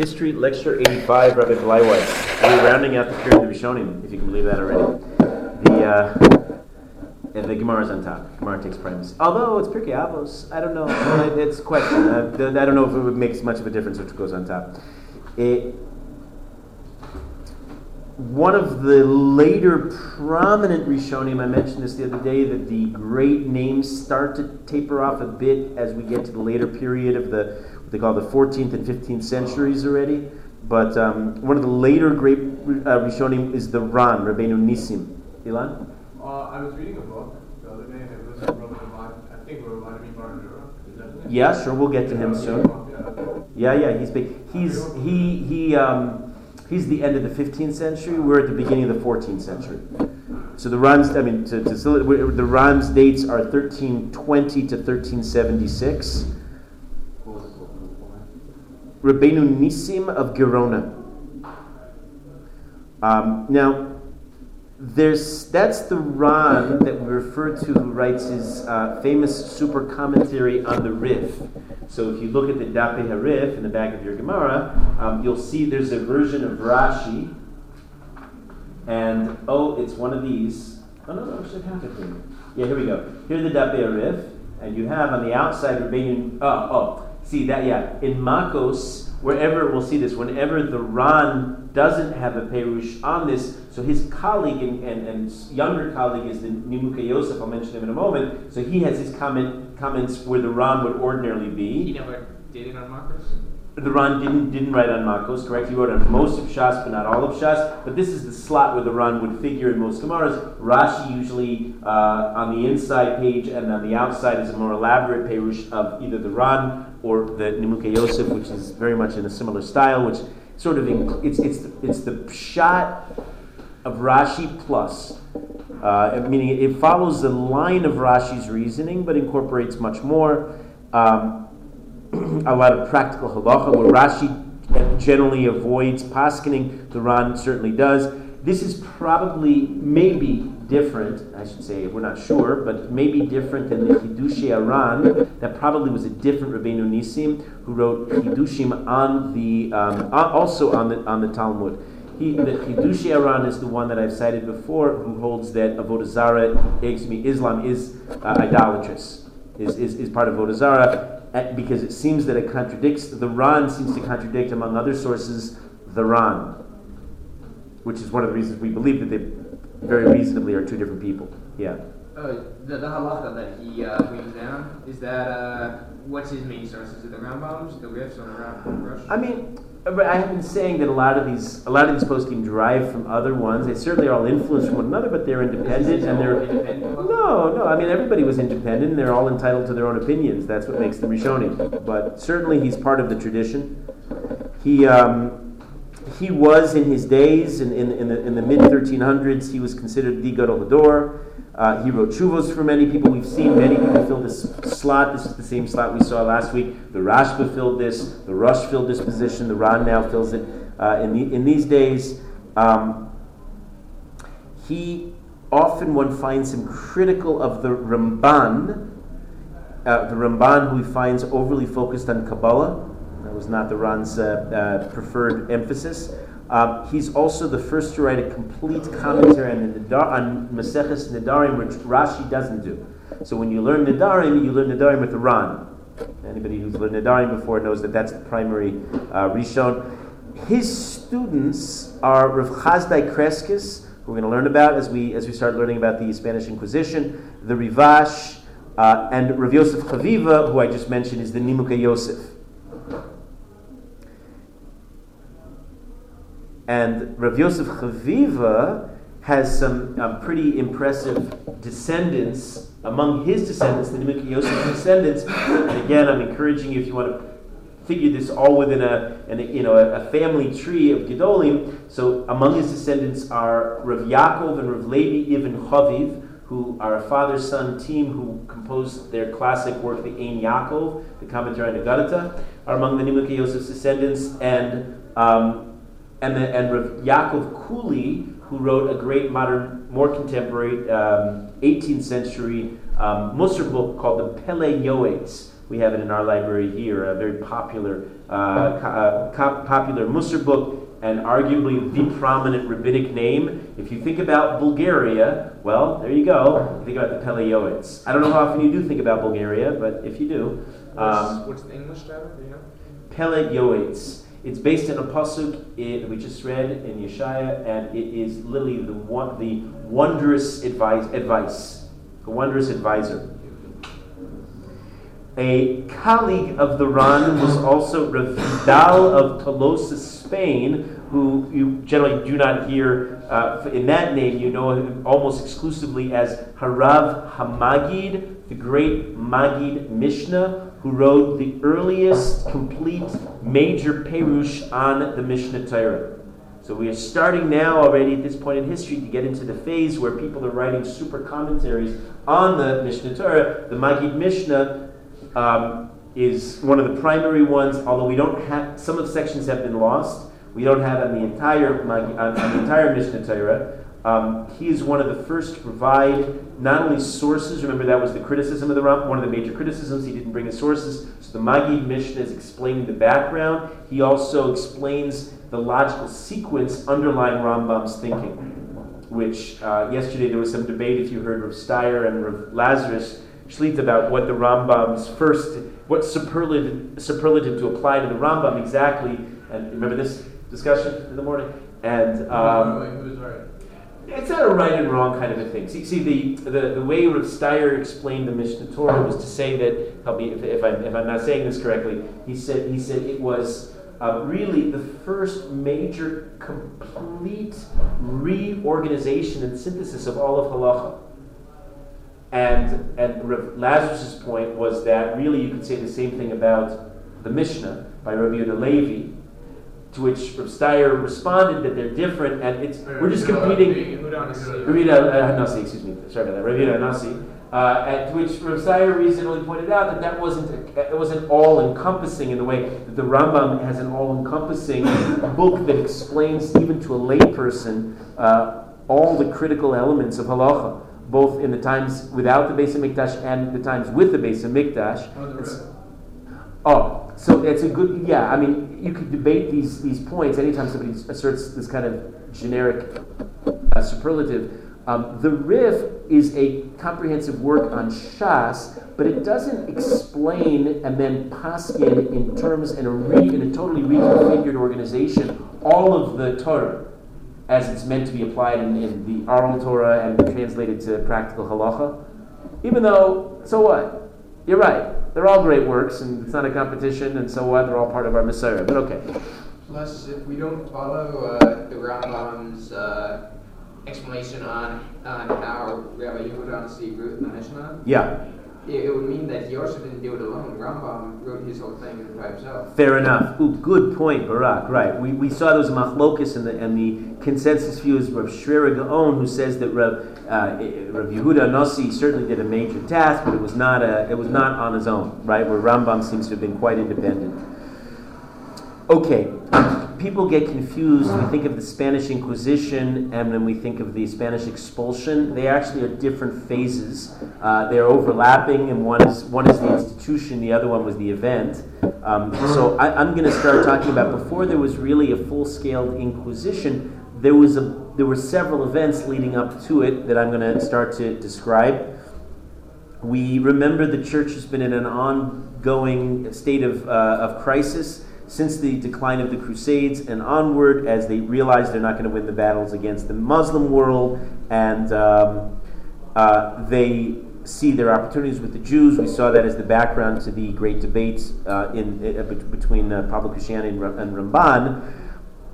History Lecture 85, Rabbi Bleiweiss. We're rounding out the period of the Rishonim, if you can believe that already. The, uh, and the Gemara is on top. Gemara takes premise. Although it's Pirkei Avos, I don't know. It's a question. I, don't know if it would make much of a difference which goes on top. It, one of the later prominent Rishonim, I mentioned this the other day, that the great names start to taper off a bit as we get to the later period of the what they call the 14th and 15th centuries already. But um, one of the later great uh, Rishonim is the Ran, Rabbeinu Nissim. Ilan? Uh, I was reading a book the other day, and it was I think, by Bartenura. Yeah, sure, we'll get to him soon. Yeah, yeah, he's big. He's he he um, he's the end of the 15th century. We're at the beginning of the 14th century. So the Ran's, I mean, to, to the Ran's dates are 1320 to 1376. Rabbeinu Nisim of Gerona. Um, now, there's that's the Ran that we refer to who writes his uh, famous super commentary on the Rif. So if you look at the Dapeh Harif in the back of your Gemara, um, you'll see there's a version of Rashi, and oh, it's one of these. Oh no, no, I should have it. Yeah, here we go. Here's the Dapeh Harif, and you have on the outside Rabbeinu. Oh, oh, see that? Yeah, in Makos wherever we'll see this, whenever the Ran doesn't have a Perush on this, so his colleague and, and, and younger colleague is the Nimukei Yosef, I'll mention him in a moment, so he has his comment, comments where the Ran would ordinarily be. He never did it on Makos? The Ran didn't, didn't write on Makos, correct? He wrote on most of Shas, but not all of Shas. But this is the slot where the Ran would figure in most Gemaras. Rashi usually uh, on the inside page, and on the outside is a more elaborate Perush of either the Ran or the Nimukei Yosef, which is very much in a similar style, which sort of inc- it's it's the, it's the shot of Rashi plus, uh, meaning it follows the line of Rashi's reasoning, but incorporates much more. Um, a lot of practical halacha, where Rashi generally avoids paskening, the Ran certainly does. This is probably maybe different, I should say, we're not sure, but maybe different than the Chiddushei HaRan. That probably was a different Rabbeinu Nisim who wrote Hidushim on the um, also on the on the Talmud. He, the Chiddushei HaRan is the one that I've cited before, who holds that Avodah Zarah, excuse me, Islam is uh, idolatrous, is, is, is part of Avodah Zarah, eh, because it seems that it contradicts, the Ran seems to contradict, among other sources, the Ran, which is one of the reasons we believe that they very reasonably are two different people. Yeah. Uh, the, the halacha that he uh, brings down is that uh, what's his main source? Is it the Rambams, the or the? I mean, I have been saying that a lot of these a lot of these poskim derive from other ones. They certainly are all influenced from one another, but they're independent and they're independent no, no. I mean, everybody was independent. and They're all entitled to their own opinions. That's what makes them Rishonim. But certainly, he's part of the tradition. He. Um, he was in his days, in, in, in the, in the mid 1300s, he was considered the Gadol Hador. Uh, he wrote chuvos for many people. We've seen many people fill this slot. This is the same slot we saw last week. The Rashba filled this. The Rosh filled this position. The Ran now fills it. Uh, in, the, in these days, um, he often one finds him critical of the Ramban, uh, the Ramban who he finds overly focused on Kabbalah was not the Ran's uh, uh, preferred emphasis. Um, he's also the first to write a complete commentary on, on Maseches Nidarim, which Rashi doesn't do. So when you learn Nidarim, you learn Nidarim with the Ran. Anybody who's learned Nidarim before knows that that's the primary uh, Rishon. His students are Rav Chasdai Crescas, who we're going to learn about as we, as we start learning about the Spanish Inquisition, the Rivash, uh, and Rav Yosef Chaviva, who I just mentioned, is the Nimukei Yosef. And Rav Yosef Chaviva has some um, pretty impressive descendants. Among his descendants, the Nimukei Yosef descendants, and again, I'm encouraging you if you want to figure this all within a, an, you know, a, family tree of Gedolim. So among his descendants are Rav Yaakov and Rav Levi Ibn Chaviv, who are a father-son team who composed their classic work, the Ein Yaakov, the commentary on Agadata, are among the Nimukei Yosef's descendants, and um, and, the, and Rav Yaakov Kuli, who wrote a great modern, more contemporary um, 18th century um, Musar book called the Pele Yoetz, We have it in our library here, a very popular, uh, co- uh, popular Musar book and arguably the prominent rabbinic name. If you think about Bulgaria, well, there you go. You think about the Pele Peleioids. I don't know how often you do think about Bulgaria, but if you do, um, what's, what's, the English title? Do you know? It's based in a pasuk it, we just read in Yeshaya, and it is literally the one, the wondrous advice, advice, the wondrous advisor. A colleague of the Ran was also Rav Vidal of Tolosa, Spain, who you generally do not hear uh, in that name. You know him almost exclusively as Harav Hamagid, the great Magid Mishnah, who wrote the earliest complete major perush on the Mishnah Torah. So we are starting now already at this point in history to get into the phase where people are writing super commentaries on the Mishnah Torah. The Magid Mishnah um, is one of the primary ones, although we don't have some of the sections have been lost. We don't have on the entire on, on the entire Mishnah Torah. Um, he is one of the first to provide not only sources, remember that was the criticism of the Ram, one of the major criticisms, he didn't bring the sources. So the Magid Mishnah is explaining the background. He also explains the logical sequence underlying Rambam's thinking, which uh, yesterday there was some debate, if you heard Rav Steyer and Rav Lazarus Shlita about what the Rambam's first, what superlative, superlative to apply to the Rambam exactly. And remember this discussion in the morning? And um, who was right? It's not a right and wrong kind of a thing. See, see the, the, the way Rav Steyer explained the Mishnah Torah was to say that, help me if, if, I'm, if I'm not saying this correctly, he said, he said it was uh, really the first major complete reorganization and synthesis of all of halacha. And, and Rav Lazarus' point was that really you could say the same thing about the Mishnah by Rabbi Yehuda Levi, to which Steyer responded that they're different, and it's we're just competing. Rabbi uh, excuse me, sorry about that. Rabbi Nasi. Uh, to which Rav Steyer reasonably pointed out that that wasn't a, it wasn't all encompassing in the way that the Rambam has an all encompassing book that explains even to a layperson uh, all the critical elements of halacha, both in the times without the Beis Hamikdash and the times with the Beis Hamikdash. Oh, so it's a good, yeah. I mean, you could debate these these points anytime somebody asserts this kind of generic uh, superlative. Um, the Rif is a comprehensive work on Shas, but it doesn't explain and then paskin in terms and a re, in a totally reconfigured organization all of the Torah as it's meant to be applied in, in the oral Torah and translated to practical halacha. Even though, so what? You're right. They're all great works, and it's not a competition, and so what? They're all part of our mesorah. But okay. Plus, if we don't follow uh, the Rambam's uh, explanation on, on how Rabbi Yehuda see wrote the Mishnah, yeah. It, it, would mean that he also didn't do it alone. Rambam wrote his whole thing by himself. Fair enough. Ooh, good point, Barak. Right. We, we saw those machlokas and the and the consensus view is Rav Sherira Gaon, who says that Rav uh, Rav Yehuda Nasi certainly did a major task, but it was not a it was not on his own. Right. Where Rambam seems to have been quite independent. Okay people get confused. We think of the Spanish Inquisition and then we think of the Spanish expulsion. They actually are different phases. Uh, they're overlapping, and one is one is the institution, the other one was the event. Um, so I, am going to start talking about before there was really a full-scale Inquisition. There was a there were several events leading up to it that I'm going to start to describe. We remember the church has been in an ongoing state of, uh, of crisis since the decline of the Crusades and onward, as they realize they're not going to win the battles against the Muslim world, and um, uh, they see their opportunities with the Jews. We saw that as the background to the great debates uh, in, uh, between uh, Pablo Christiani and, and Ramban.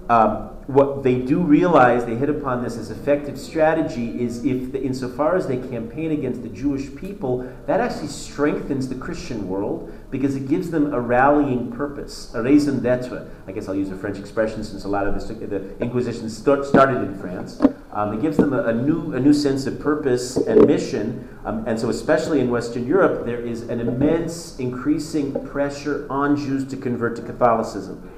Um, what they do realize, they hit upon this as effective strategy, is if, the, insofar as they campaign against the Jewish people, that actually strengthens the Christian world because it gives them a rallying purpose, a raison d'etre. I guess I'll use a French expression since a lot of this, the Inquisition start, started in France. Um, it gives them a, a, new, a new sense of purpose and mission. Um, and so, especially in Western Europe, there is an immense increasing pressure on Jews to convert to Catholicism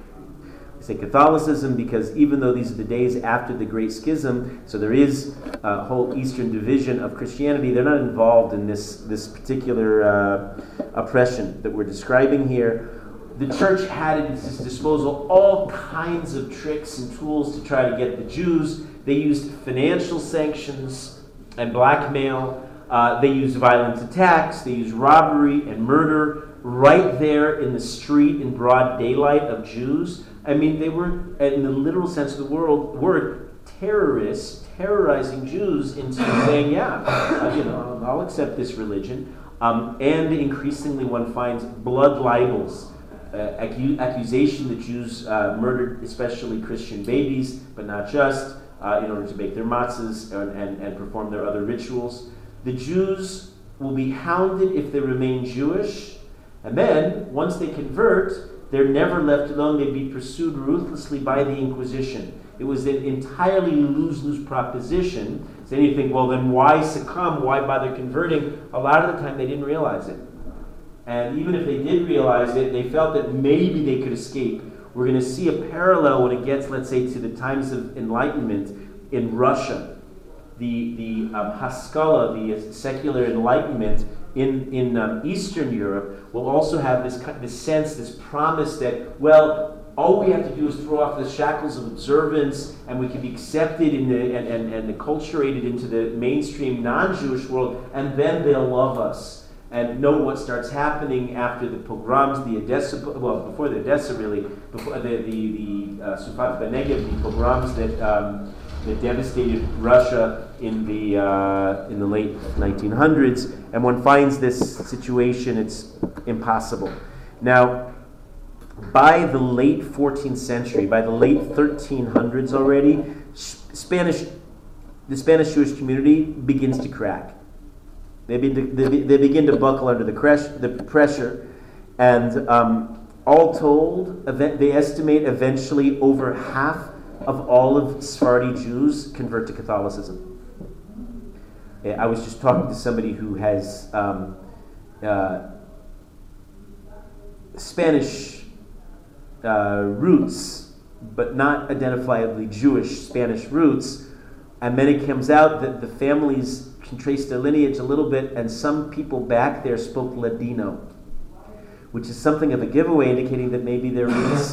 say Catholicism because even though these are the days after the Great Schism, so there is a whole Eastern division of Christianity, they're not involved in this, this particular uh, oppression that we're describing here. The church had at its disposal all kinds of tricks and tools to try to get the Jews. They used financial sanctions and blackmail. Uh, they used violent attacks. They used robbery and murder right there in the street in broad daylight of Jews. I mean, they were, in the literal sense of the world, word, terrorists terrorizing Jews into saying, yeah, uh, you know, I'll accept this religion. Um, and increasingly, one finds blood libels, uh, accu- accusation that Jews uh, murdered, especially Christian babies, but not just, uh, in order to bake their matzahs and, and, and perform their other rituals. The Jews will be hounded if they remain Jewish, and then, once they convert, they're never left alone. They'd be pursued ruthlessly by the Inquisition. It was an entirely lose lose proposition. So then you think, well, then why succumb? Why bother converting? A lot of the time they didn't realize it. And even if they did realize it, they felt that maybe they could escape. We're going to see a parallel when it gets, let's say, to the times of enlightenment in Russia. The, the um, Haskalah, the secular enlightenment, in, in um, Eastern Europe will also have this, this sense, this promise that, well, all we have to do is throw off the shackles of observance and we can be accepted in the, and, and, and acculturated into the mainstream non Jewish world, and then they'll love us. And note what starts happening after the pogroms, the Odessa, well, before the Odessa really, before the, the, the uh, the pogroms that. Um, that devastated Russia in the, uh, in the late 1900s. And one finds this situation, it's impossible. Now, by the late 14th century, by the late 1300s already, Spanish, the Spanish Jewish community begins to crack. They begin to, they, they begin to buckle under the, crash, the pressure, and um, all told, they estimate eventually over half of all of Sephardi Jews convert to Catholicism. I was just talking to somebody who has um, uh, Spanish uh, roots, but not identifiably Jewish Spanish roots. And then it comes out that the families can trace their lineage a little bit, and some people back there spoke Ladino which is something of a giveaway, indicating that maybe their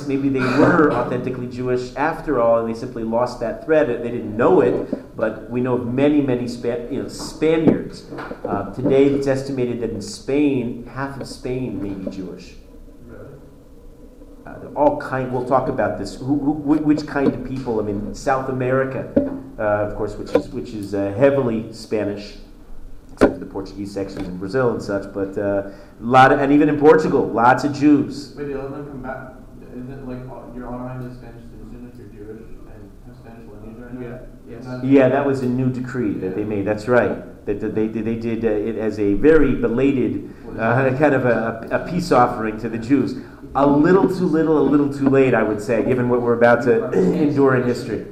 maybe they were authentically Jewish after all, and they simply lost that thread. They didn't know it, but we know of many, many you know, Spaniards. Uh, today, it's estimated that in Spain, half of Spain may be Jewish. Uh, all kind. We'll talk about this. Who, who, which kind of people? I mean, South America, uh, of course, which is which is uh, heavily Spanish except for the Portuguese sections in Brazil and such. But uh, a lot of, and even in Portugal, lots of Jews. Wait, the other come back. Isn't it like you're automatically Spanish citizen if you're Jewish and have Spanish lineage right now? Yeah. Yes. Yeah, that was a new decree that they made. That's right. That they, they, they did uh, it as a very belated uh, kind of a, a peace offering to the Jews. A little too little, a little too late, I would say, given what we're about to endure in history.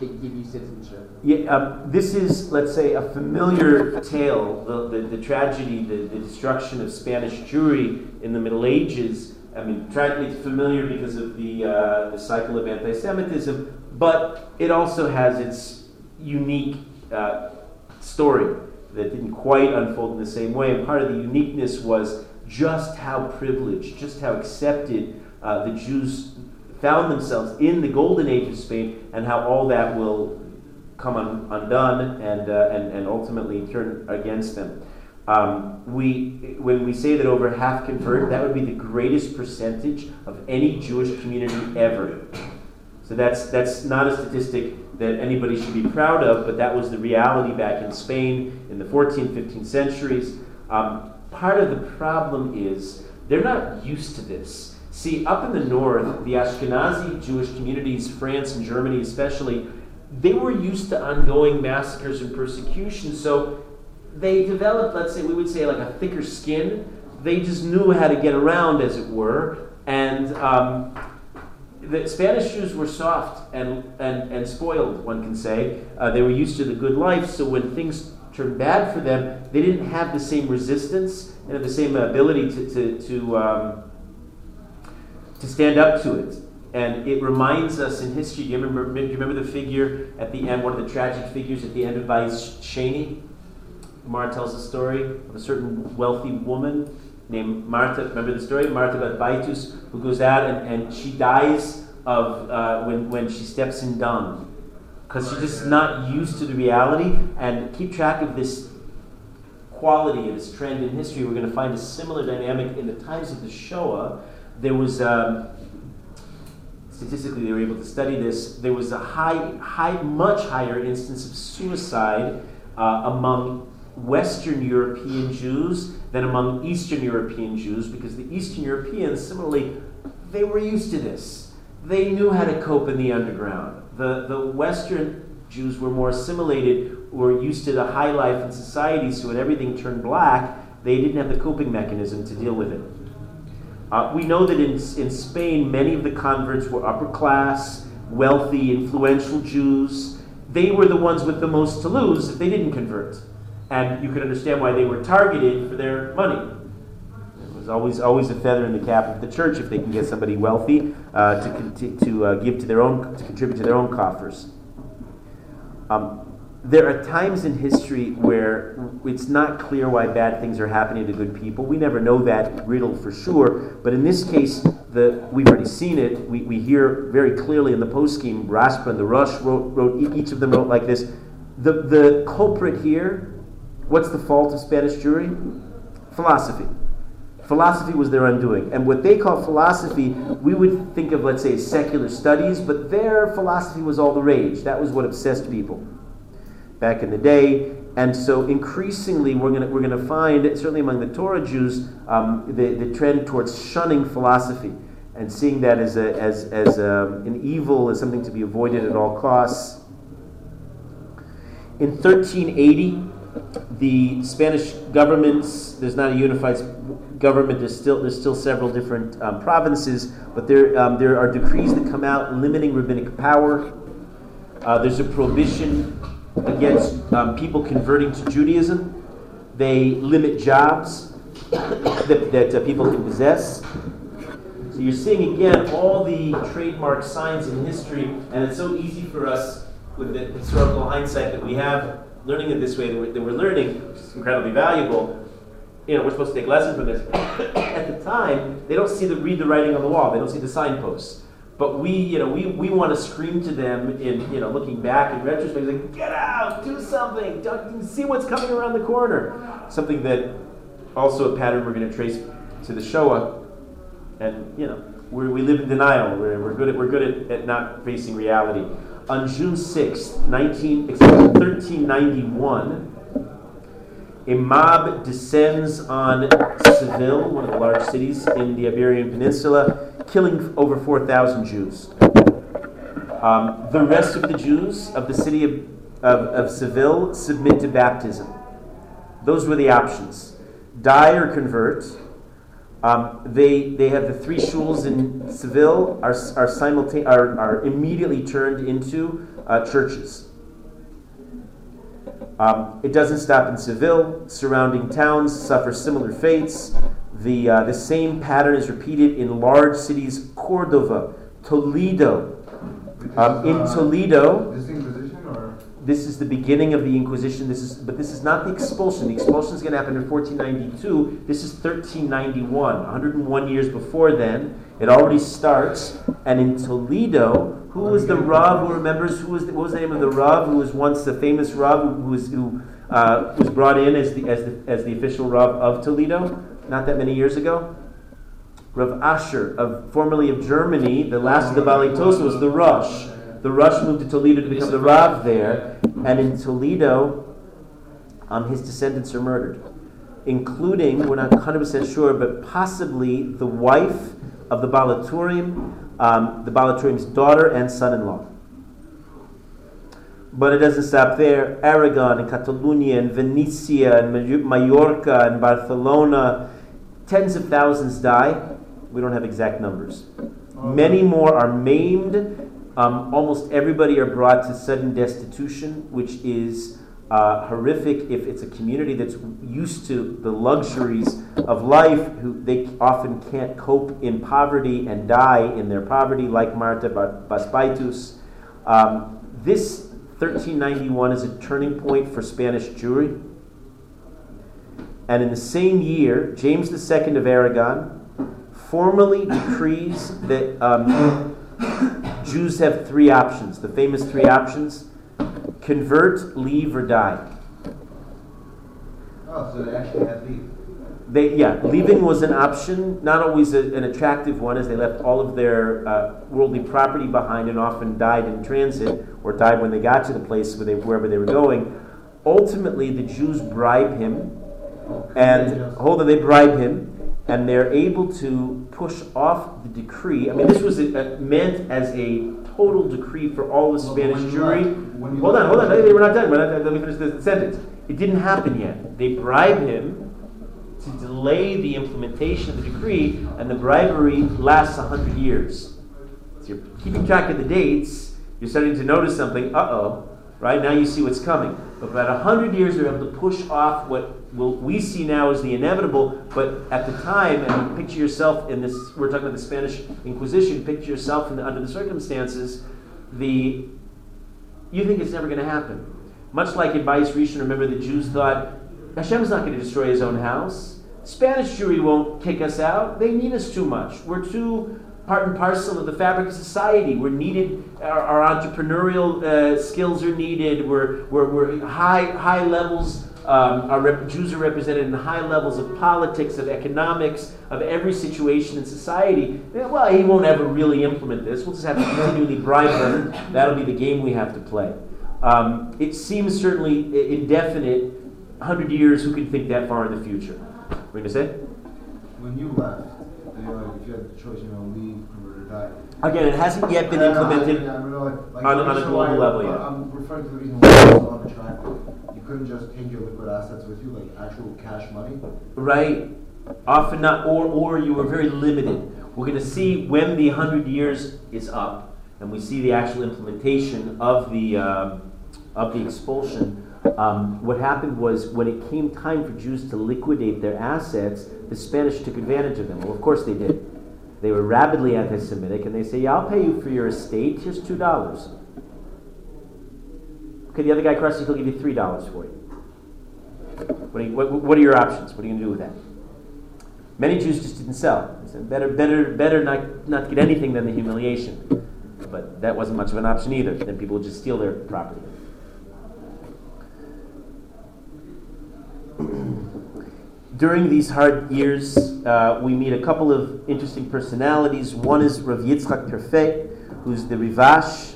They give you citizenship. Yeah, um, this is, let's say, a familiar tale, the, the, the tragedy, the, the, destruction of Spanish Jewry in the Middle Ages. I mean, tragically familiar because of the, uh, the cycle of anti Semitism, but it also has its unique uh, story that didn't quite unfold in the same way. And part of the uniqueness was just how privileged, just how accepted uh, the Jews found themselves in the golden age of Spain, and how all that will come un, undone and, uh, and, and ultimately turn against them. Um, we, when we say that over half convert, that would be the greatest percentage of any Jewish community ever. So that's, that's not a statistic that anybody should be proud of, but that was the reality back in Spain in the 14th, 15th centuries. Um, part of the problem is they're not used to this. See, up in the north, the Ashkenazi Jewish communities, France and Germany especially, they were used to ongoing massacres and persecution, so they developed, let's say, we would say like a thicker skin. They just knew how to get around, as it were. And um, the Spanish Jews were soft and, and, and spoiled, one can say. Uh, they were used to the good life, so when things turned bad for them, they didn't have the same resistance and the same ability to, to, to, um, to stand up to it. And it reminds us in history. Do you remember? Do you remember the figure at the end? One of the tragic figures at the end of Bayis Sheni. Gemara tells a story of a certain wealthy woman named Martha. Remember the story? Martha Baitus, who goes out and, and she dies of uh, when, when she steps in dung. Because she's just not used to the reality. And keep track of this quality of this trend in history. We're going to find a similar dynamic in the times of the Shoah. There was. Um, statistically they were able to study this, there was a high, high, much higher instance of suicide uh, among Western European Jews than among Eastern European Jews because the Eastern Europeans, similarly, they were used to this. They knew how to cope in the underground. The, the Western Jews were more assimilated, were used to the high life in society, so when everything turned black, they didn't have the coping mechanism to deal with it. Uh, we know that in, in Spain, many of the converts were upper class, wealthy, influential Jews. They were the ones with the most to lose if they didn't convert. And you can understand why they were targeted for their money. It was always, always a feather in the cap of the church if they can get somebody wealthy uh, to, to uh, give to their own, to contribute to their own coffers. Um, there are times in history where it's not clear why bad things are happening to good people. We never know that riddle for sure. But in this case, the, we've already seen it. We, we hear very clearly in the post scheme, Rashba and the Rosh wrote, wrote, each of them wrote like this. The, the culprit here, what's the fault of Spanish Jewry? Philosophy. Philosophy was their undoing. And what they call philosophy, we would think of, let's say, secular studies, but their philosophy was all the rage. That was what obsessed people back in the day. And so increasingly, we're going we're gonna find, certainly among the Torah Jews, um, the, the trend towards shunning philosophy and seeing that as, a, as, as a, um, an evil, as something to be avoided at all costs. In 1380, the Spanish government, there's not a unified government, there's still, there's still several different um, provinces, but there, um, there are decrees that come out limiting rabbinic power. Uh, there's a prohibition against um, people converting to Judaism. They limit jobs that, that uh, people can possess. So you're seeing again all the trademark signs in history, and it's so easy for us with the historical hindsight that we have, learning it this way that we're, that we're learning, which is incredibly valuable. You know, we're supposed to take lessons from this. At the time, they don't see the read the writing on the wall. They don't see the signposts. But we, you know, we, we want to scream to them in, you know, looking back in retrospect, like, get out, do something, don't, see what's coming around the corner. Something that also a pattern we're going to trace to the Shoah. And, you know, we we live in denial. We're, we're good, at, we're good at, at not facing reality. On June 6, 19, 1391, a mob descends on Seville, one of the large cities in the Iberian Peninsula, killing over 4,000 Jews. Um, the rest of the Jews of the city of, of, of Seville submit to baptism. Those were the options die or convert. Um, they, they have the three shuls in Seville are, are, simultane- are, are immediately turned into uh, churches. Um, it doesn't stop in Seville. Surrounding towns suffer similar fates. The, uh, the same pattern is repeated in large cities Cordova, Toledo. Um, in uh, Toledo, this is the beginning of the Inquisition. This is, but this is not the expulsion. The expulsion is going to happen in 1492. This is 1391, 101 years before then. It already starts. And in Toledo, who was the Rav who remembers who was the, what was the name of the Rav who was once the famous Rav who was who uh, was brought in as the as the as the official Rav of Toledo not that many years ago? Rav Asher, of formerly of Germany, the last of the Tosfos was the Rosh. The Rosh moved to Toledo to become the Rav there, and in Toledo, um, his descendants are murdered, including, we're not 100% sure, but possibly the wife of the Baal HaTurim, um, the Baal HaTurim's daughter and son in law. But it doesn't stop there. Aragon and Catalonia and Valencia and Mallorca and Barcelona, tens of thousands die. We don't have exact numbers. Many more are maimed. Um, almost everybody are brought to sudden destitution, which is uh, horrific if it's a community that's used to the luxuries of life, who they often can't cope in poverty and die in their poverty, like Marta Baspaitus. Um, this 1391 is a turning point for Spanish Jewry. And in the same year, James II of Aragon formally decrees that um, Jews have three options the famous three options convert, leave, or die. Oh, so they actually had leave. They, yeah, leaving was an option, not always a, an attractive one, as they left all of their uh, worldly property behind and often died in transit or died when they got to the place where they, wherever they were going. Ultimately, the Jews bribe him, and hold on, they bribe him, and they're able to push off the decree. I mean, this was a, a, meant as a total decree for all the Spanish Jewry. Hold on, hold on. We're not done. We're not done. Let me finish the sentence. It didn't happen yet. They bribe him to delay the implementation of the decree, and the bribery lasts 100 years. So you're keeping track of the dates. You're starting to notice something. Uh oh. Right now you see what's coming. But about 100 years, they're able to push off what will we see now as the inevitable, but at the time, and picture yourself in this, we're talking about the Spanish Inquisition, picture yourself the, under the circumstances, the, you think it's never going to happen. Much like in Bayis Rishon, remember the Jews thought, Hashem's not going to destroy his own house. Spanish Jewry won't kick us out. They need us too much. We're too part and parcel of the fabric of society. We're needed, our, our entrepreneurial uh, skills are needed. We're, we're, we're high, high levels um, our rep- Jews are represented in high levels of politics, of economics, of every situation in society. Well, he won't ever really implement this. We'll just have to continually bribe them. That'll be the game we have to play. Um, it seems certainly indefinite. 100 years, who can think that far in the future? We're you going to say? When you left, you know, if you had the choice, you know, leave, convert, or die. Again, it hasn't yet been implemented I, I, I, like, on, on a global level yet. I'm referring to the reason why it's track couldn't just take your liquid assets with you, like actual cash money? Right. Often not, or, or you were very limited. We're going to see when the 100 years is up and we see the actual implementation of the, uh, of the expulsion. Um, what happened was when it came time for Jews to liquidate their assets, the Spanish took advantage of them. Well, of course they did. They were rabidly anti Semitic and they say, Yeah, I'll pay you for your estate. Here's $2. Okay, the other guy across the he'll give you three dollars for you. What are, you what, what are, your options? What are you going to do with that? Many Jews just didn't sell. They said, better, better, better not, not get anything than the humiliation. But that wasn't much of an option either. Then people would just steal their property. During these hard years, uh, we meet a couple of interesting personalities. One is Rav Yitzchak Perfet, who's the Rivash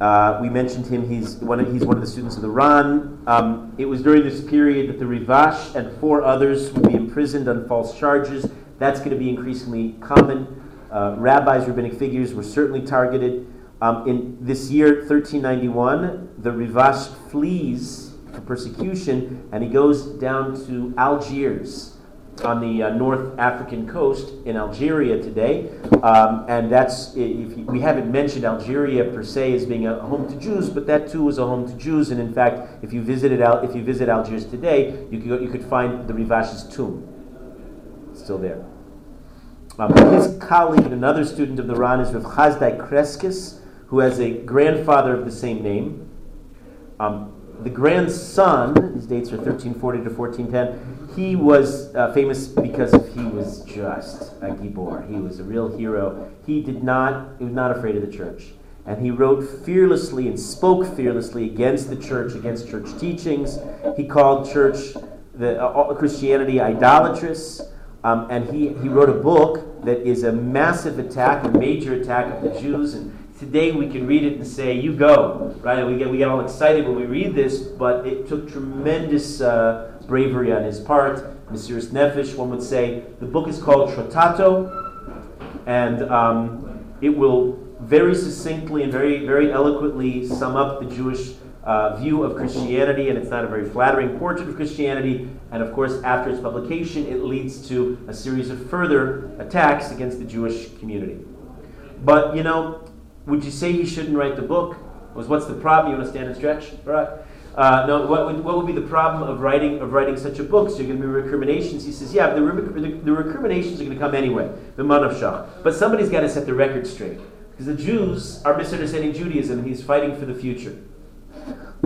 uh, we mentioned him. He's one, of, he's one of the students of the Ran. Um, it was during this period that the Rivash and four others would be imprisoned on false charges. That's going to be increasingly common. Uh, rabbis, rabbinic figures were certainly targeted. Um, in this year, 1391, the Rivash flees for persecution and he goes down to Algiers on the uh, North African coast in Algeria today. Um, and that's, if you, we haven't mentioned Algeria per se as being a home to Jews, but that too is a home to Jews. And in fact, if you visited Al, if you visit Algiers today, you could, you could find the Rivash's tomb. still there. Um, his colleague and another student of the Ran is Rav Chasdai Crescas, who has a grandfather of the same name. Um, the grandson, his dates are 1340 to 1410, he was uh, famous because he was just a gibor. He was a real hero. He did not, he was not afraid of the church. And he wrote fearlessly and spoke fearlessly against the church, against church teachings. He called church, the, uh, Christianity idolatrous. Um, and he, he wrote a book that is a massive attack, a major attack of the Jews. And today we can read it and say, "You go!" Right? We get we get all excited when we read this, but it took tremendous uh, bravery on his part, Mesiras Nefesh, one would say. The book is called Trotato, and um, it will very succinctly and very, very eloquently sum up the Jewish uh, view of Christianity, and it's not a very flattering portrait of Christianity. And of course, after its publication, it leads to a series of further attacks against the Jewish community. But, you know, would you say he shouldn't write the book? Was what's the problem? You want to stand and stretch? All right. Uh, no, what would, what would be the problem of writing of writing such a book? So you're going to be recriminations. He says, yeah, the, the, the recriminations are going to come anyway. The mah nafshach. But somebody's got to set the record straight because the Jews are misunderstanding Judaism, and he's fighting for the future.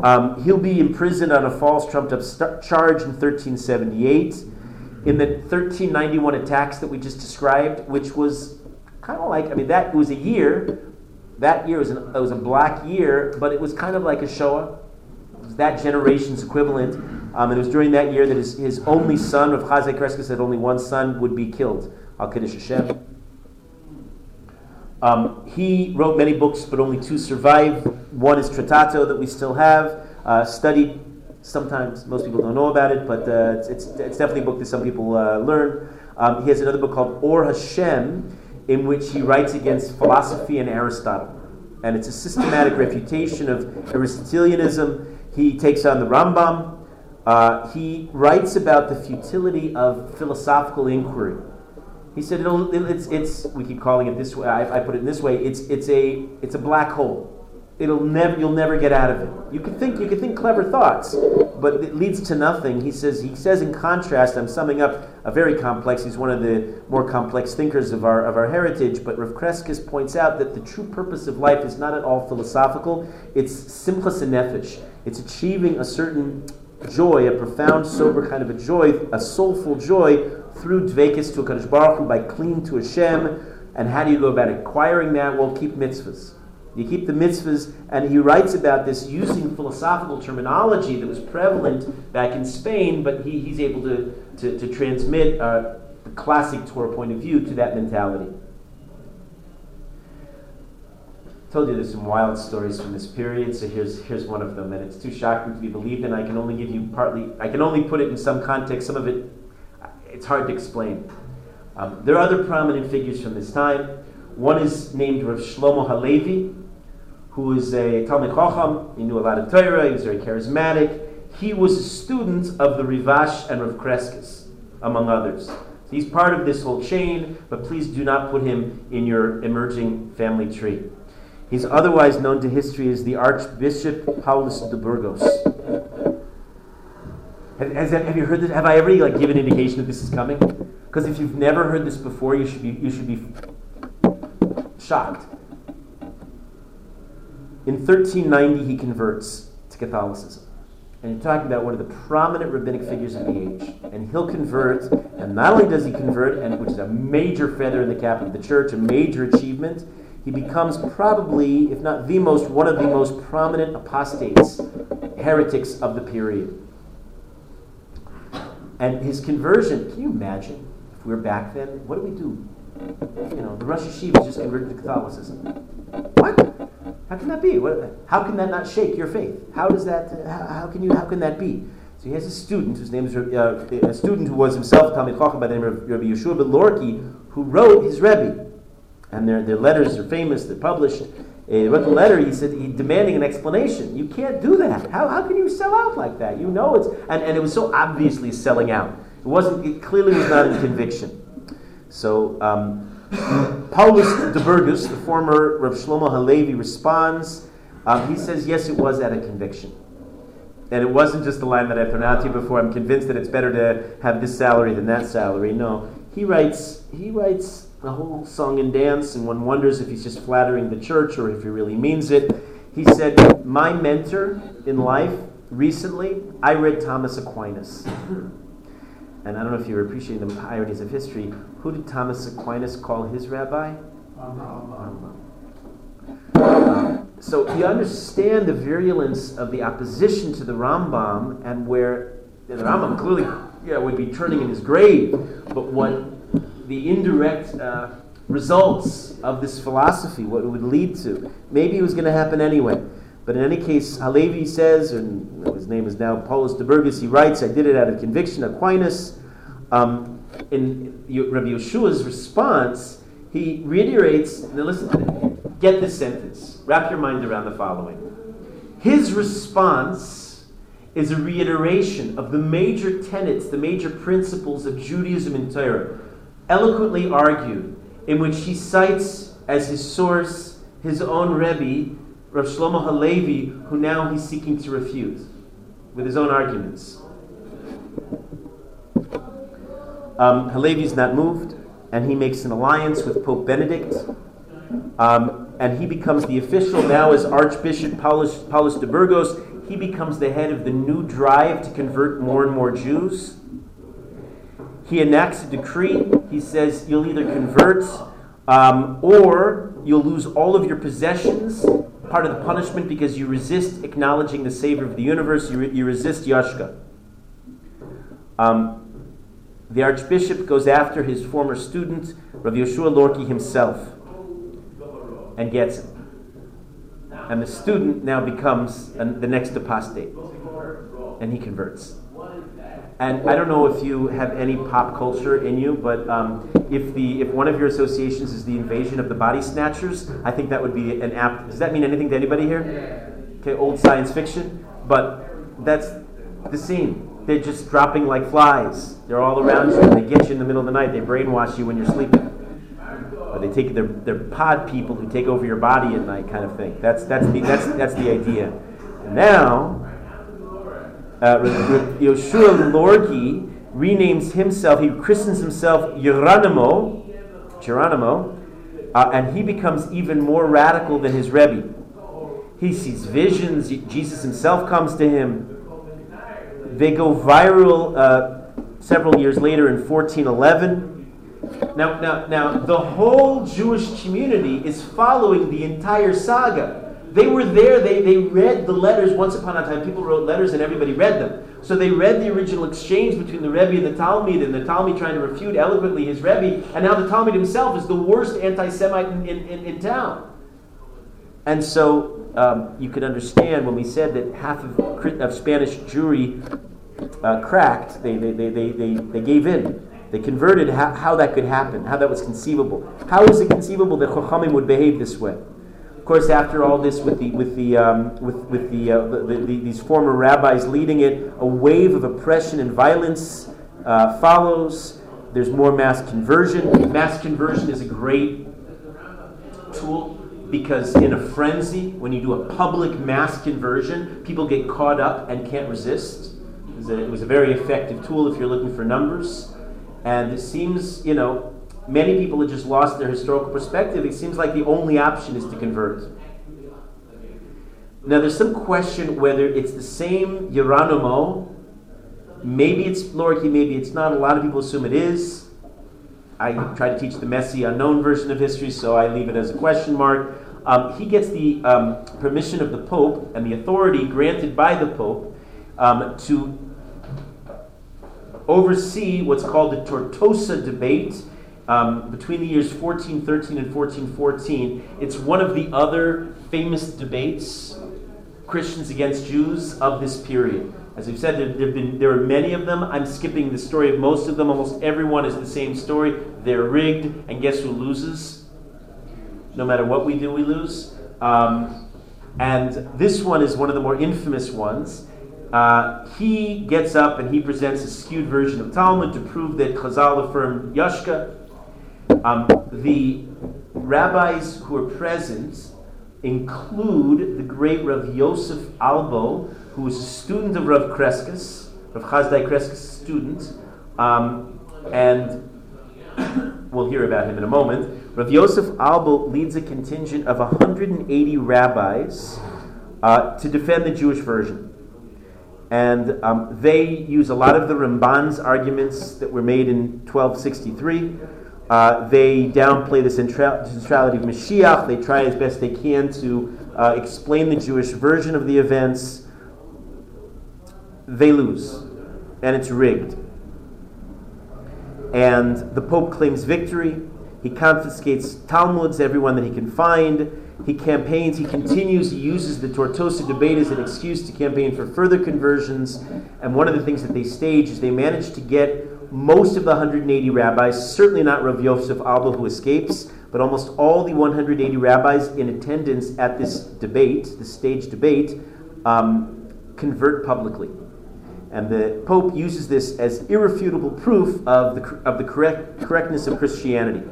Um, he'll be imprisoned on a false trumped up st- charge in 1378. In the 1391 attacks that we just described, which was kind of like, I mean, that was a year. That year was, an, was a black year, but it was kind of like a Shoah. It was that generation's equivalent. Um, and it was during that year that his, his only son, of Chasdai Crescas said only one son would be killed. Al Kiddush Hashem. Um, he wrote many books, but only two survive. One is Tratato that we still have, uh, studied. Sometimes most people don't know about it, but uh, it's, it's, it's, definitely a book that some people uh, learn. Um, he has another book called Or Hashem, in which he writes against philosophy and Aristotle. And it's a systematic refutation of Aristotelianism. He takes on the Rambam. Uh, he writes about the futility of philosophical inquiry. He said it's, it's, we keep calling it this way, I, I put it in this way, it's, it's, a, it's a black hole. It'll never, you'll never get out of it. You can think, you can think clever thoughts, but it leads to nothing. He says, he says in contrast, I'm summing up a very complex, he's one of the more complex thinkers of our, of our heritage, but Rav Crescas points out that the true purpose of life is not at all philosophical, it's simchas nefesh. It's achieving a certain joy, a profound, sober kind of a joy, a soulful joy through dvekis to a Kadosh Baruch Hu, by clinging to Hashem. And how do you go about acquiring that? Well, keep mitzvahs. You keep the mitzvahs, and he writes about this using philosophical terminology that was prevalent back in Spain, but he, he's able to, to, to transmit uh, the classic Torah point of view to that mentality. I told you there's some wild stories from this period, so here's, here's one of them, and it's too shocking to be believed, and I can only give you partly, I can only put it in some context, some of it it's hard to explain. Um, there are other prominent figures from this time. One is named Rav Shlomo Halevi, who is a Talmid Chacham. He knew a lot of Torah. He was very charismatic. He was a student of the Rivash and Rav Crescas, among others. So he's part of this whole chain, but please do not put him in your emerging family tree. He's otherwise known to history as the Archbishop Paulus de Burgos. Have, has, have you heard this? Have I ever like given indication that this is coming? Because if you've never heard this before, you should be you should be shocked. In 1390, he converts to Catholicism. And you're talking about one of the prominent rabbinic figures of the age. And he'll convert, and not only does he convert, and which is a major feather in the cap of the church, a major achievement, he becomes probably, if not the most, one of the most prominent apostates, heretics of the period. And his conversion, can you imagine if we were back then? What do we do? You know, the Rosh Yeshiva just converted to Catholicism. What? How can that be? What, how can that not shake your faith? How does that? How, how, can you? How can that be? So he has a student whose name is uh, a student who was himself Talmid Chacham by the name of Rabbi Yeshua ben Lorky, who wrote his Rebbe, and their their letters are famous. They're published. He wrote the letter. He said he demanding an explanation. You can't do that. How, how can you sell out like that? You know it's and, and it was so obviously selling out. It wasn't. It clearly was not in conviction. So um, Paulus de Burgos, the former Rav Shlomo Halevi, responds. Um, he says, yes, it was out of conviction. And it wasn't just the line that I've thrown out to you before. I'm convinced that it's better to have this salary than that salary. No, he writes. He writes a whole song and dance, and one wonders if he's just flattering the church or if he really means it. He said, My mentor in life recently, I read Thomas Aquinas. And I don't know if you're appreciating the ironies of history. Who did Thomas Aquinas call his rabbi? so you understand the virulence of the opposition to the Rambam and where the Rambam clearly yeah, would be turning in his grave, but what the indirect uh, results of this philosophy, what it would lead to. Maybe it was going to happen anyway. But in any case, Halevi says, and his name is now Paulus de Burgos, he writes, I did it out of conviction, Aquinas. Um, in Rabbi Yeshua's response, he reiterates, now listen, get this sentence, wrap your mind around the following. His response is a reiteration of the major tenets, the major principles of Judaism and Torah eloquently argued, in which he cites as his source his own Rebbe, Rav Shlomo Halevi, who now he's seeking to refute. with his own arguments. Um, Halevi's not moved, and he makes an alliance with Pope Benedict. Um, and he becomes the official now as Archbishop Paulus, Paulus de Burgos. He becomes the head of the new drive to convert more and more Jews. He enacts a decree. He says you'll either convert um, or you'll lose all of your possessions, part of the punishment because you resist acknowledging the Savior of the universe, you, re- you resist Yashka. Um, the Archbishop goes after his former student, Rav Yeshua Lorky himself, and gets him. And the student now becomes an, the next apostate, and he converts. And I don't know if you have any pop culture in you, but um, if the if one of your associations is the invasion of the body snatchers, I think that would be an apt. Does that mean anything to anybody here? Okay, old science fiction, but that's the scene. They're just dropping like flies. They're all around you, and they get you in the middle of the night. They brainwash you when you're sleeping. Or they take their, their pod people who take over your body at night, kind of thing. That's that's the that's that's the idea. Now uh, Yoshua Lorky renames himself, he christens himself Geronimo, Geronimo, uh, and he becomes even more radical than his Rebbe. He sees visions, Jesus himself comes to him. They go viral uh, several years later in 1411. Now, now, now, the whole Jewish community is following the entire saga. They were there, they, they read the letters. Once upon a time, people wrote letters and everybody read them. So they read the original exchange between the Rebbe and the Talmid, and the Talmid trying to refute eloquently his Rebbe, and now the Talmid himself is the worst anti Semite in, in, in, in, town. And so um, you could understand when we said that half of, of Spanish Jewry uh, cracked, they, they, they, they, they, they gave in. They converted how, how, that could happen, how that was conceivable. How is it conceivable that Chachamim would behave this way? Of course, after all this, with the with the um, with with the, uh, the, the, the, these former rabbis leading it, a wave of oppression and violence uh, follows. There's more mass conversion. Mass conversion is a great tool because in a frenzy, when you do a public mass conversion, people get caught up and can't resist. It was a, it was a very effective tool if you're looking for numbers. And it seems, you know, many people have just lost their historical perspective. It seems like the only option is to convert. Now, there's some question whether it's the same Geronimo. Maybe it's Lorky, maybe it's not. A lot of people assume it is. I try to teach the messy, unknown version of history, so I leave it as a question mark. Um, he gets the um, permission of the Pope and the authority granted by the Pope um, to oversee what's called the Tortosa debate um, between the years 1413 and 1414. It's one of the other famous debates, Christians against Jews, of this period. As we've said, there, there, been, there are many of them. I'm skipping the story of most of them. Almost everyone is the same story. They're rigged, and guess who loses? No matter what we do, we lose. Um, and this one is one of the more infamous ones. Uh, he gets up and he presents a skewed version of Talmud to prove that Chazal affirmed Yashka. Um, the rabbis who are present include the great Rav Yosef Albo, who was a student of Rav Crescas, Rav Chasdai Crescas' student, um, and we'll hear about him in a moment. Rav Yosef Albo leads a contingent of 180 rabbis uh, to defend the Jewish version. And um, they use a lot of the Ramban's arguments that were made in 1263. Uh, they downplay the centrality of Mashiach. They try as best they can to uh, explain the Jewish version of the events. They lose, and it's rigged. And the Pope claims victory. He confiscates Talmuds, everyone that he can find. He campaigns, he continues, he uses the Tortosa debate as an excuse to campaign for further conversions. And one of the things that they stage is they manage to get most of the 180 rabbis, certainly not Rav Yosef Albo who escapes, but almost all the 180 rabbis in attendance at this debate, the stage debate, um, convert publicly. And the Pope uses this as irrefutable proof of the, of the correct, correctness of Christianity.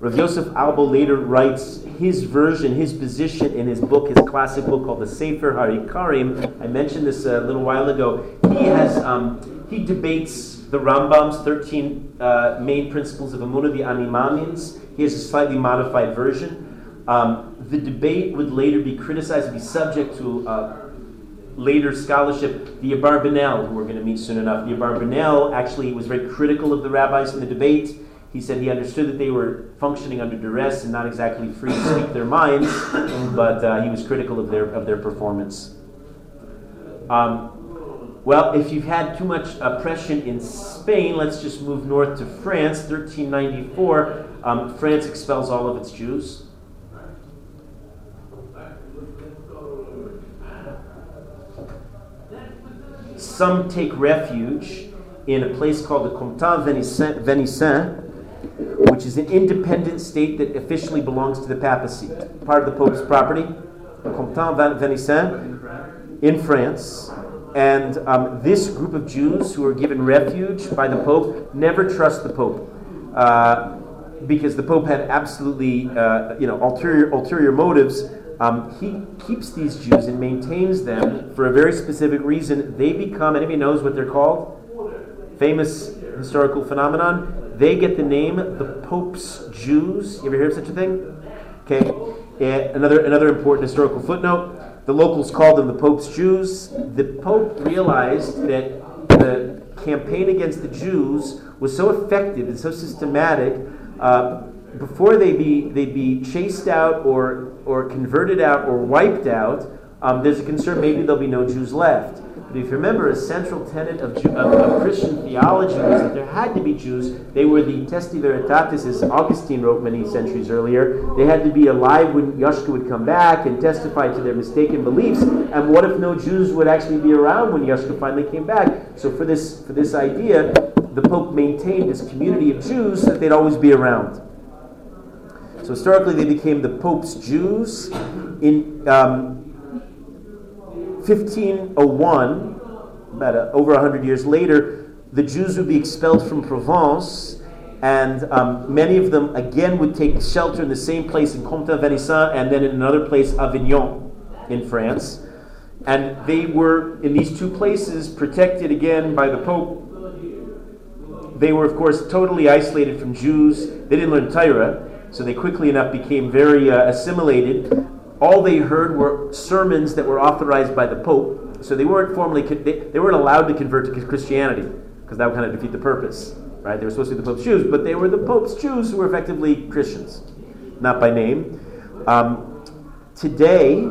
Rav Yosef Albo later writes his version, his position in his book, his classic book called the Sefer HaIkarim. I mentioned this a little while ago. He has um, he debates the Rambam's 13 uh, main principles of Amunah, the Ani Maamins. He has a slightly modified version. Um, the debate would later be criticized and be subject to uh, later scholarship. The Abarbanel, who we're going to meet soon enough, the Abarbanel actually was very critical of the rabbis in the debate. He said he understood that they were functioning under duress and not exactly free to speak their minds, but uh, he was critical of their, of their performance. Um, well, if you've had too much oppression in Spain, let's just move north to France. 1394, um, France expels all of its Jews. Some take refuge in a place called the Comtat Venaissin, which is an independent state that officially belongs to the papacy, part of the Pope's property. Comtat Venaissin in France. And um, this group of Jews who are given refuge by the Pope never trust the Pope. Uh, because the Pope had absolutely, uh, you know, ulterior, ulterior motives. Um, he keeps these Jews and maintains them for a very specific reason. They become, anybody knows what they're called? Famous historical phenomenon. They get the name the Pope's Jews. You ever hear of such a thing? Okay. And another, another important historical footnote. The locals called them the Pope's Jews. The Pope realized that the campaign against the Jews was so effective and so systematic. Uh, before they be they'd be chased out or or converted out or wiped out, um, there's a concern maybe there'll be no Jews left. But if you remember, a central tenet of, Jew, of, of, Christian theology was that there had to be Jews. They were the testi veritatis, as Augustine wrote many centuries earlier. They had to be alive when Yashka would come back and testify to their mistaken beliefs. And what if no Jews would actually be around when Yashka finally came back? So for this, for this idea, the Pope maintained this community of Jews that they'd always be around. So historically, they became the Pope's Jews. In um, 1501, about a, over 100 years later, the Jews would be expelled from Provence, and um, many of them again would take shelter in the same place in Comtat Venaissin and then in another place, Avignon, in France. And they were, in these two places, protected again by the Pope. They were, of course, totally isolated from Jews. They didn't learn Torah, so they quickly enough became very uh, assimilated all they heard were sermons that were authorized by the Pope. So they weren't formally, they, they weren't allowed to convert to Christianity because that would kind of defeat the purpose, right? They were supposed to be the Pope's Jews, but they were the Pope's Jews who were effectively Christians, not by name. Um, today,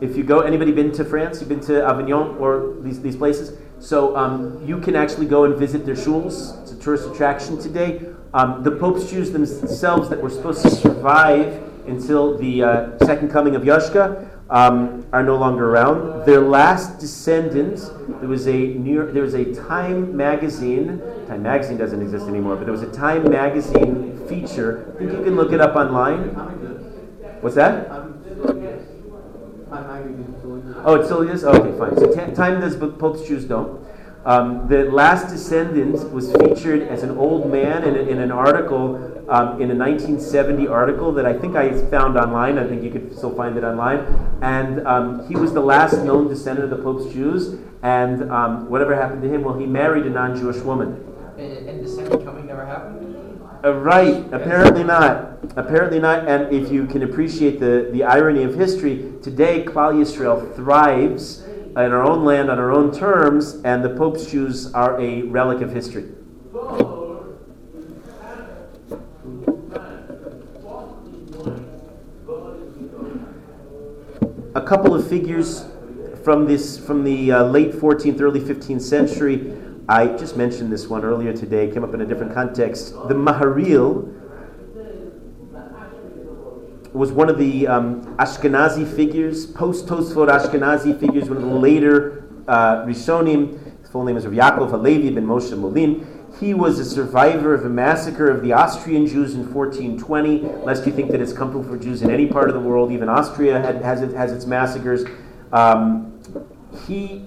if you go, anybody been to France? You've been to Avignon or these, these places? So um, you can actually go and visit their shuls. It's a tourist attraction today. Um, the Pope's Jews themselves that were supposed to survive until the uh, second coming of Yashka um, are no longer around. Their last descendant, there was a New York, there was a Time magazine. Time magazine doesn't exist anymore, but there was a Time magazine feature. I think you can look it up online. What's that? Oh, it still is. Okay, fine. So t- Time does, but Pope's Jews don't. Um, the last descendant was featured as an old man in, a, in an article, um, in a 1970 article that I think I found online. I think you could still find it online. And um, he was the last known descendant of the Pope's Jews. And um, whatever happened to him, well, he married a non Jewish woman. And, and the second coming never happened? Uh, right, apparently not. Apparently not. And if you can appreciate the, the irony of history, today Klal Yisrael thrives in our own land on our own terms, and the Pope's Jews are a relic of history. A couple of figures from this from the uh, late 14th, early 15th century. I just mentioned this one earlier today. Came up in a different context. The Maharil was one of the um, Ashkenazi figures, post Tosfot Ashkenazi figures, one of the later uh, Rishonim. His full name is Rav Yaakov Halevi ben Moshe Molin. He was a survivor of a massacre of the Austrian Jews in 1420. Lest you think that it's comfortable for Jews in any part of the world, even Austria had, has, it, has its massacres. Um, he,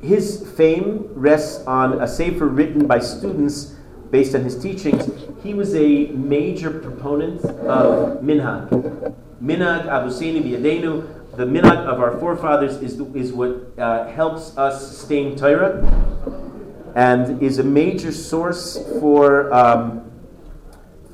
his fame rests on a sefer written by students based on his teachings, he was a major proponent of minhag. Minhag Abuseni Biyadenu, the minhag of our forefathers is, is what uh, helps us sustain Torah and is a major source for, um,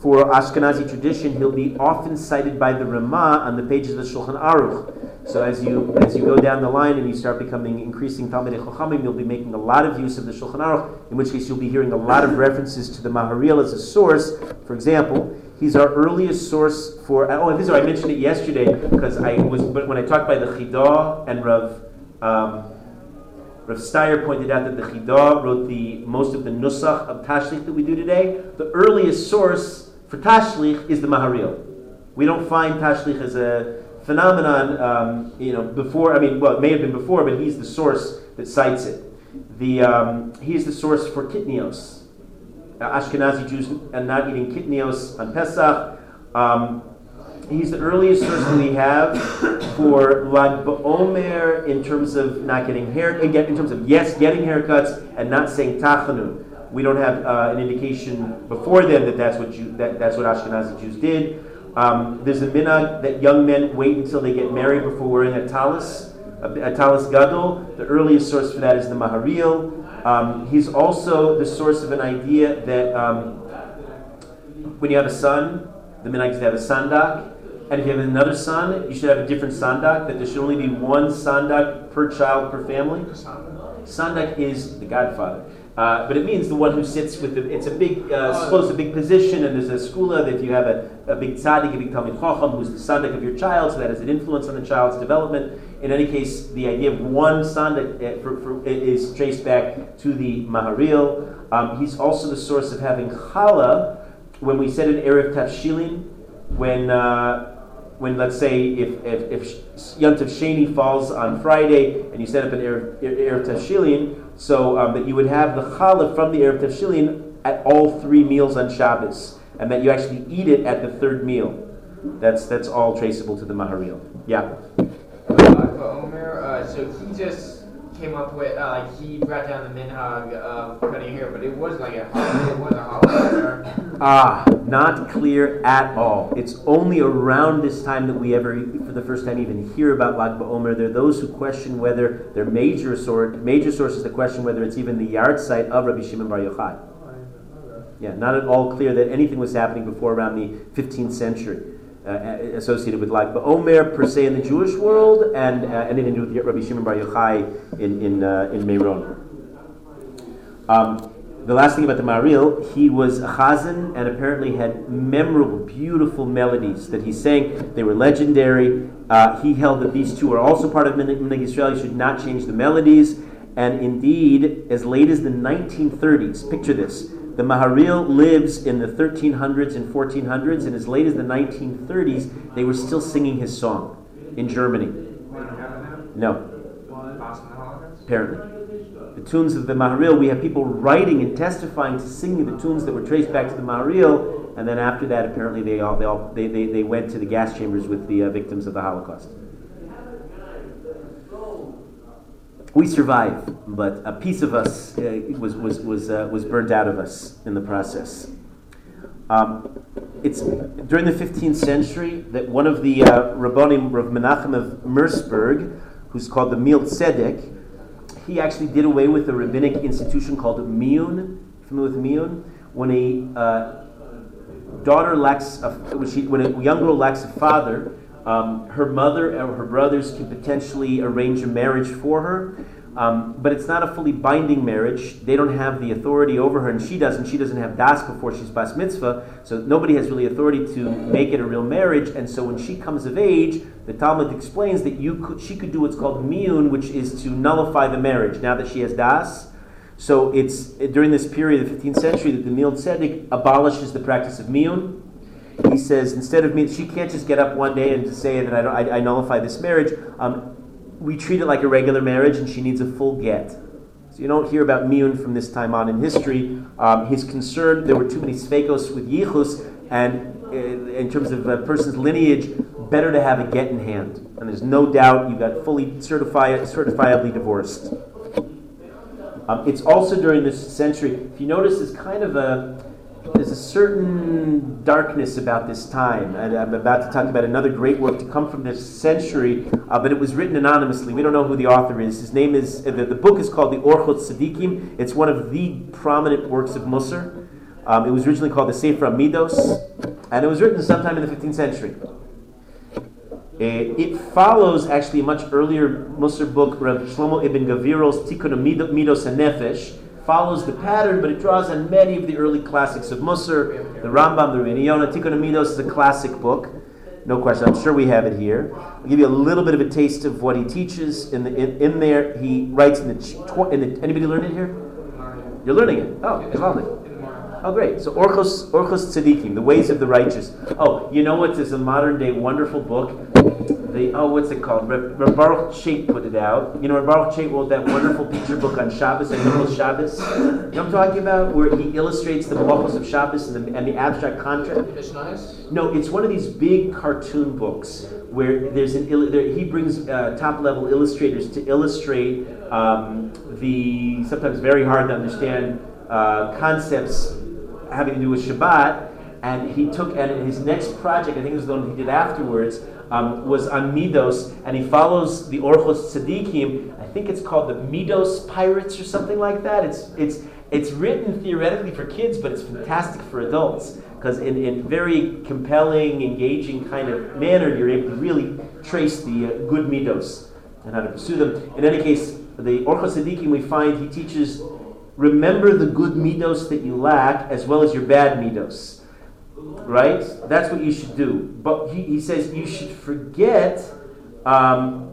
for Ashkenazi tradition. He'll be often cited by the Ramah on the pages of the Shulchan Aruch. So as you as you go down the line and you start becoming increasing Talmidei Chachamim, you'll be making a lot of use of the Shulchan Aruch. In which case, you'll be hearing a lot of references to the Maharil as a source. For example, he's our earliest source for. Oh, this is I mentioned it yesterday because I was when I talked by the Chidah and Rav. Um, Rav Steyer pointed out that the Chidah wrote the most of the nusach of Tashlich that we do today. The earliest source for Tashlich is the Maharil. We don't find Tashlich as a phenomenon, um, you know, before, I mean, well, it may have been before, but he's the source that cites it. The, um, he's the source for kitnios. Ashkenazi Jews are not eating kitnios on Pesach. Um, he's the earliest source that we have for Lag BaOmer in terms of not getting hair, in terms of yes, getting haircuts and not saying tachanu. We don't have uh, an indication before then that that's what Jew, that, that's what Ashkenazi Jews did. Um, there's a minhag that young men wait until they get married before wearing a talis, a, a talis gadol. The earliest source for that is the Maharil. Um, he's also the source of an idea that um, when you have a son, the minhag is to have a sandak. And if you have another son, you should have a different sandak, that there should only be one sandak per child per family. Sandak is the godfather. Uh, but it means the one who sits with the, it's a big, uh, a big position, and there's a skula that you have a, a big tzaddik, a big talmid chacham, who's the sandak of your child, so that has an influence on the child's development. In any case, the idea of one sandak uh, for, for, is traced back to the Maharil. Um, he's also the source of having challah, when we said in Eruv Tavshilin, when uh, when let's say if if, if Yontav Sheni falls on Friday and you set up an Erev, Eruv Tavshilin, so um, that you would have the challah from the Eruv Tavshilin at all three meals on Shabbos, and that you actually eat it at the third meal. That's that's all traceable to the Maharil. Yeah. Uh, Omer, uh, so he just came up with uh, like he brought down the minhag of cutting hair, but it was like a it was a holiday. Ah, not clear at all. It's only around this time that we ever, for the first time, even hear about Lag BaOmer. There are those who question whether their major source, major sources that question whether it's even the yahrzeit of Rabbi Shimon Bar Yochai. Yeah, not at all clear that anything was happening before around the 15th century. Uh, associated with Lag Omer per se in the Jewish world, and uh, anything to do with Rabbi Shimon Bar Yochai in in uh, in Meron. Um, the last thing about the Maharil, he was a chazan and apparently had memorable, beautiful melodies that he sang. They were legendary. Uh, he held that these two are also part of Minhag Israel. You should not change the melodies. And indeed, as late as the 1930s, picture this. The Maharil lives in the 1300s and 1400s, and as late as the 1930s, they were still singing his song in Germany. No. Apparently the tunes of the Maharil, we have people writing and testifying to singing the tunes that were traced back to the Maharil, and then after that, apparently they all they all they, they, they went to the gas chambers with the uh, victims of the Holocaust. We survived, but a piece of us uh, was was was uh, was burnt out of us in the process. Um, it's during the 15th century that one of the uh, Rabbonim, Rav Menachem of Merseburg, who's called the Mil Tzedek, he actually did away with a rabbinic institution called miyun. Familiar with miyun? When a uh, daughter lacks, a, when, she, when a young girl lacks a father, um, her mother or her brothers can potentially arrange a marriage for her. Um, but it's not a fully binding marriage. They don't have the authority over her, and she doesn't. She doesn't have das before she's bas mitzvah, so nobody has really authority to make it a real marriage. And so when she comes of age, the Talmud explains that you could, she could do what's called miyun, which is to nullify the marriage. Now that she has das, so it's during this period, the 15th century, that the Mil Tzedek abolishes the practice of miyun. He says instead of me, she can't just get up one day and say that I, I, I nullify this marriage. Um, we treat it like a regular marriage, and she needs a full get. So you don't hear about Miyun from this time on in history. Um, he's concerned there were too many svekos with yichus, and uh, in terms of a person's lineage, better to have a get in hand. And there's no doubt you got fully certified, certifiably divorced. Um, it's also during this century. If you notice, there's kind of a there's a certain darkness about this time. And I'm about to talk about another great work to come from this century, uh, but it was written anonymously. We don't know who the author is. His name is, uh, the, the book is called the Orchot Tzadikim. It's one of the prominent works of Musar. Um, it was originally called the Sefer Midos, and it was written sometime in the 15th century. Uh, it follows actually a much earlier Musar book, Rav Shlomo ibn Gavirol's Tikkun Midos HaNefesh, follows the pattern, but it draws on many of the early classics of Musar, the Rambam, the Rebbeinu Yonah. Tikkun Midos is a classic book. No question. I'm sure we have it here. I'll give you a little bit of a taste of what he teaches. In, the, in, in there, he writes in the, in the. Anybody learn it here? You're learning it. Oh, lovely. Oh, great. So Orchos, Orchos Tzadikim, the ways of the righteous. Oh, you know what is a modern day wonderful book? The, oh, what's it called? Reb, Baruch Chait put it out. You know, Reb Baruch Chait wrote that wonderful picture book on Shabbos and Hilchos Shabbos. You know what I'm talking about? Where he illustrates the brachos of Shabbos and the, and the abstract contrast. No, it's one of these big cartoon books where there's an there, he brings uh, top level illustrators to illustrate um, the sometimes very hard to understand uh, concepts having to do with Shabbat. And he took, and his next project, I think it was the one he did afterwards, um, was on Midos, and he follows the Orchos Tzadikim. I think it's called the Midos Pirates or something like that. It's, it's, it's written theoretically for kids, but it's fantastic for adults because in, in very compelling, engaging kind of manner, you're able to really trace the uh, good Midos and how to pursue them. In any case, the Orchos Tzadikim, we find he teaches remember the good midos that you lack as well as your bad midos. Right? That's what you should do. But he, he says you should forget um,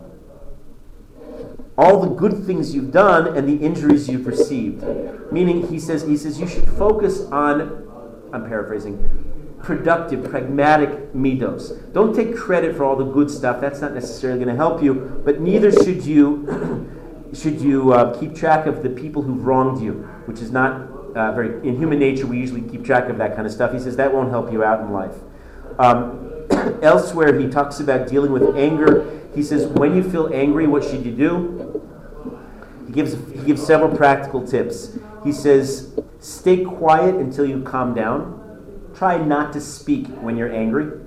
all the good things you've done and the injuries you've received. Meaning, he says, he says you should focus on, I'm paraphrasing, productive, pragmatic midos. Don't take credit for all the good stuff. That's not necessarily going to help you. But neither should you should you uh, keep track of the people who've wronged you, which is not uh, very, in human nature, we usually keep track of that kind of stuff. He says that won't help you out in life. Um, elsewhere, he talks about dealing with anger. He says, when you feel angry, what should you do? He gives, he gives several practical tips. He says, stay quiet until you calm down. Try not to speak when you're angry.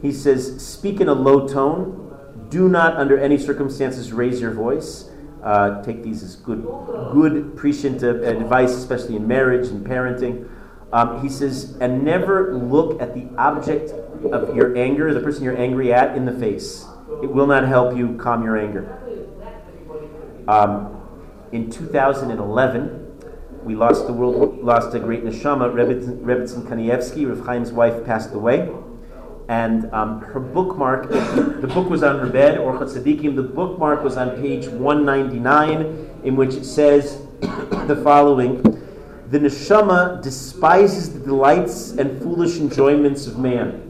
He says, speak in a low tone do not, under any circumstances, raise your voice. Uh, take these as good, good prescient advice, especially in marriage and parenting. Um, he says, and never look at the object of your anger, the person you're angry at, in the face. It will not help you calm your anger. Um, in 2011, we lost the world, lost a great neshama, Rebbetzin Kanievsky. Rav Chaim's wife passed away and um, her bookmark, the book was on her bed, Orchot Tzadikim, the bookmark was on page 199, in which it says the following The neshama despises the delights and foolish enjoyments of man.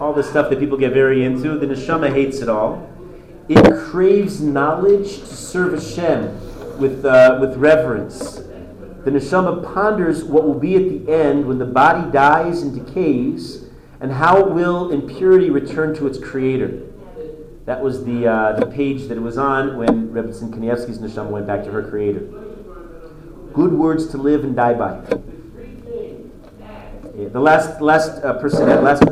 All the stuff that people get very into, the neshama hates it all. It craves knowledge to serve Hashem with, uh, with reverence. The neshama ponders what will be at the end when the body dies and decays and how will impurity return to its creator? That was the, uh, the page that it was on when Rebbetzin Kanievsky's neshama went back to her creator. Good words to live and die by. Yeah, the last, last uh, person, that last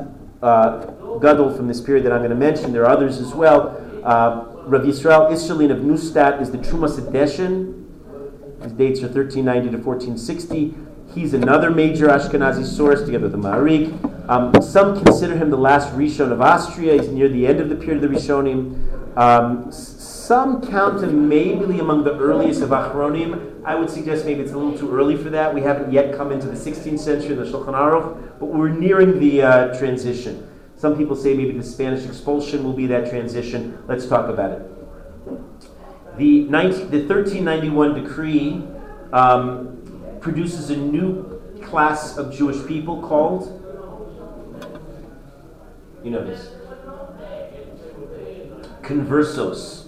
uh, gadol from this period that I'm going to mention, there are others as well. Uh, Rav Yisrael Isserlin of Neustadt is the Terumas HaDeshen. His dates are 1390 to 1460. He's another major Ashkenazi source, together with the Maharik. Um, some consider him the last Rishon of Austria. He's near the end of the period of the Rishonim. Um, some count him maybe among the earliest of Achronim. I would suggest maybe it's a little too early for that. We haven't yet come into the 16th century in the Shulchan Aruch, but we're nearing the uh, transition. Some people say maybe the Spanish expulsion will be that transition. Let's talk about it. The, 19, the 1391 decree um, produces a new class of Jewish people called, you know this, conversos.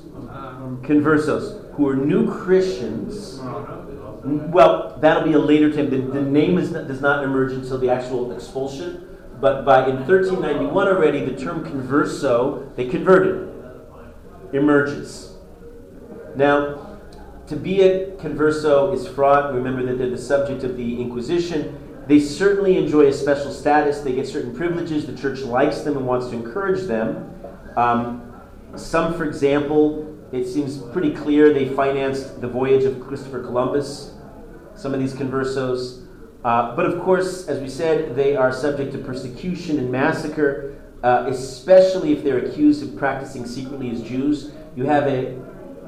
Conversos, who are new Christians. Well, that'll be a later time. The, the name is, does not emerge until the actual expulsion. But by in 1391 already, the term converso, they converted, emerges. Now, to be a converso is fraught. Remember that they're the subject of the Inquisition. They certainly enjoy a special status. They get certain privileges. The church likes them and wants to encourage them. Um, some, for example, it seems pretty clear they financed the voyage of Christopher Columbus, some of these conversos. Uh, but of course, as we said, they are subject to persecution and massacre, uh, especially if they're accused of practicing secretly as Jews. You have a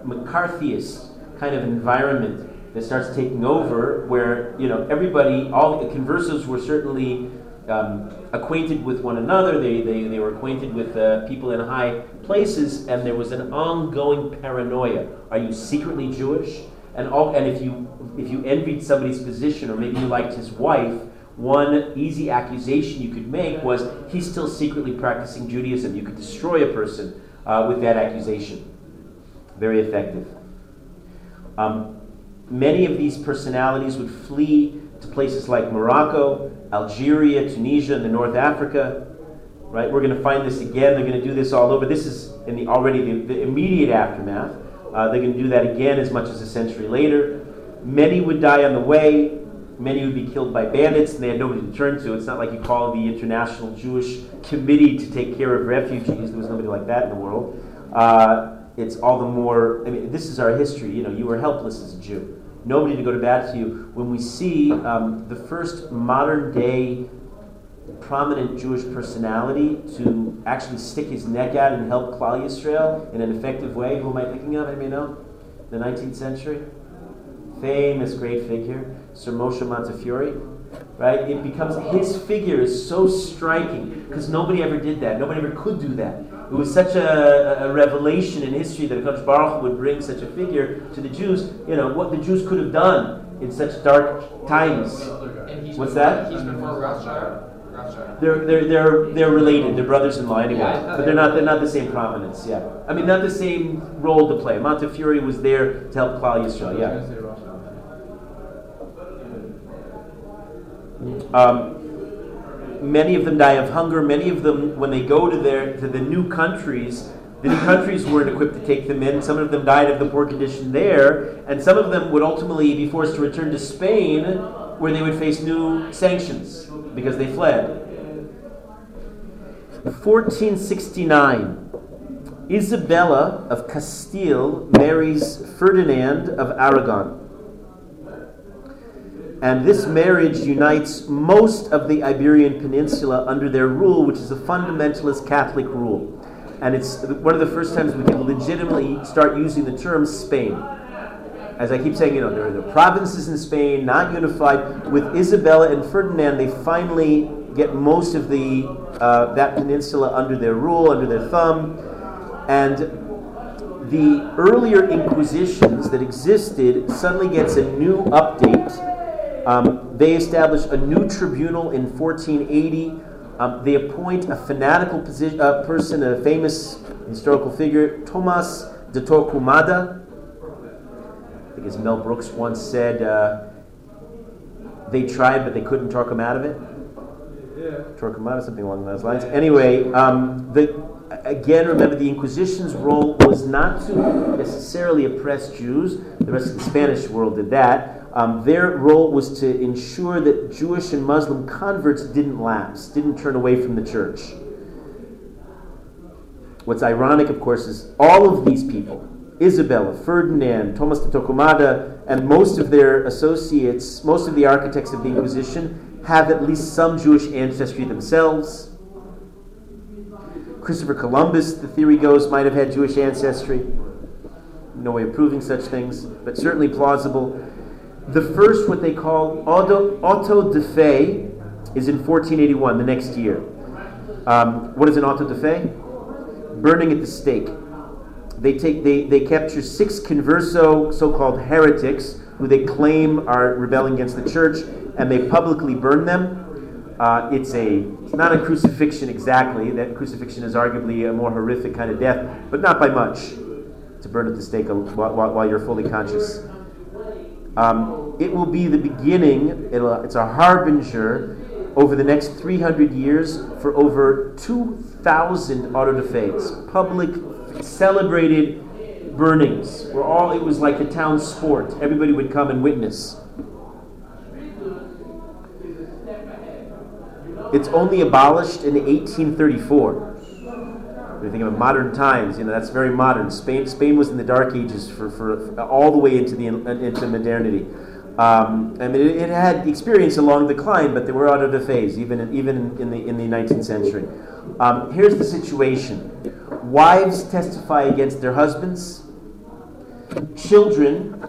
McCarthyist kind of environment that starts taking over, where you know everybody, all the conversos were certainly um, acquainted with one another. They, they, they were acquainted with uh, people in high places, and there was an ongoing paranoia. Are you secretly Jewish? And all, and if you if you envied somebody's position, or maybe you liked his wife, one easy accusation you could make was he's still secretly practicing Judaism. You could destroy a person uh, with that accusation. Very effective. Um, many of these personalities would flee to places like Morocco, Algeria, Tunisia, and the North Africa. Right, we're going to find this again. They're going to do this all over. This is in the already the, the immediate aftermath. Uh, they're going to do that again as much as a century later. Many would die on the way. Many would be killed by bandits, and they had nobody to turn to. It's not like you call the International Jewish Committee to take care of refugees. There was nobody like that in the world. Uh, it's all the more, I mean, this is our history. You know, you were helpless as a Jew. Nobody to go to bat to you. When we see um, the first modern day prominent Jewish personality to actually stick his neck out and help Klal Yisrael in an effective way, who am I thinking of? Anybody know? The 19th century? Famous great figure, Sir Moshe Montefiore right? It becomes his figure is so striking because nobody ever did that. Nobody ever could do that. It was such a, a revelation in history that Hakadosh Baruch would bring such a figure to the Jews. You know what the Jews could have done in such dark times. What's that? He's before Rothschild. They're, they're, they're, they're related. They're brothers-in-law anyway, Yeah, but they're not they're not the same prominence. Yeah, I mean not the same role to play. Montefiore was there to help Klal Yisrael. Yeah. Um, many of them die of hunger. Many of them, when they go to their to the new countries, the new countries weren't equipped to take them in. Some of them died of the poor condition there, and some of them would ultimately be forced to return to Spain, where they would face new sanctions because they fled. 1469. Isabella of Castile marries Ferdinand of Aragon. And this marriage unites most of the Iberian Peninsula under their rule, which is a fundamentalist Catholic rule. And it's one of the first times we can legitimately start using the term Spain. As I keep saying, you know, there are the provinces in Spain, not unified. With Isabella and Ferdinand, they finally get most of the uh, that peninsula under their rule, under their thumb. And the earlier inquisitions that existed suddenly gets a new update um, they establish a new tribunal in 1480. Um, they appoint a fanatical uh, person, a famous historical figure, Tomas de Torquemada. I think as Mel Brooks once said, uh, they tried but they couldn't talk him out of it. Yeah. Torquemada, something along those lines. Anyway, um, the, again, remember the Inquisition's role was not to necessarily oppress Jews. The rest of the Spanish world did that. Um, their role was to ensure that Jewish and Muslim converts didn't lapse, didn't turn away from the church. What's ironic, of course, is all of these people Isabella, Ferdinand, Thomas de Torquemada, and most of their associates, most of the architects of the Inquisition, have at least some Jewish ancestry themselves. Christopher Columbus, the theory goes, might have had Jewish ancestry. No way of proving such things, but certainly plausible. The first, what they call auto, auto de fe, is in 1481, the next year. Um, what is an auto de fe? Burning at the stake. They take they, they capture six converso so-called heretics who they claim are rebelling against the church, and they publicly burn them. Uh, it's a it's not a crucifixion exactly. That crucifixion is arguably a more horrific kind of death, but not by much. To burn at the stake while, while you're fully conscious. Um, it will be the beginning, it's a harbinger over the next 300 years for over 2,000 auto da fés, public, celebrated, burnings where all, it was like the town sport. Everybody would come and witness. It's only abolished in 1834. We think of modern times, you know, that's very modern. Spain, Spain was in the Dark Ages for, for, for all the way into the into modernity. Um, I mean, it, it, had experience along the decline, but they were out of the phase, even in, even in the in the 19th century. Um, here's the situation: wives testify against their husbands. Children,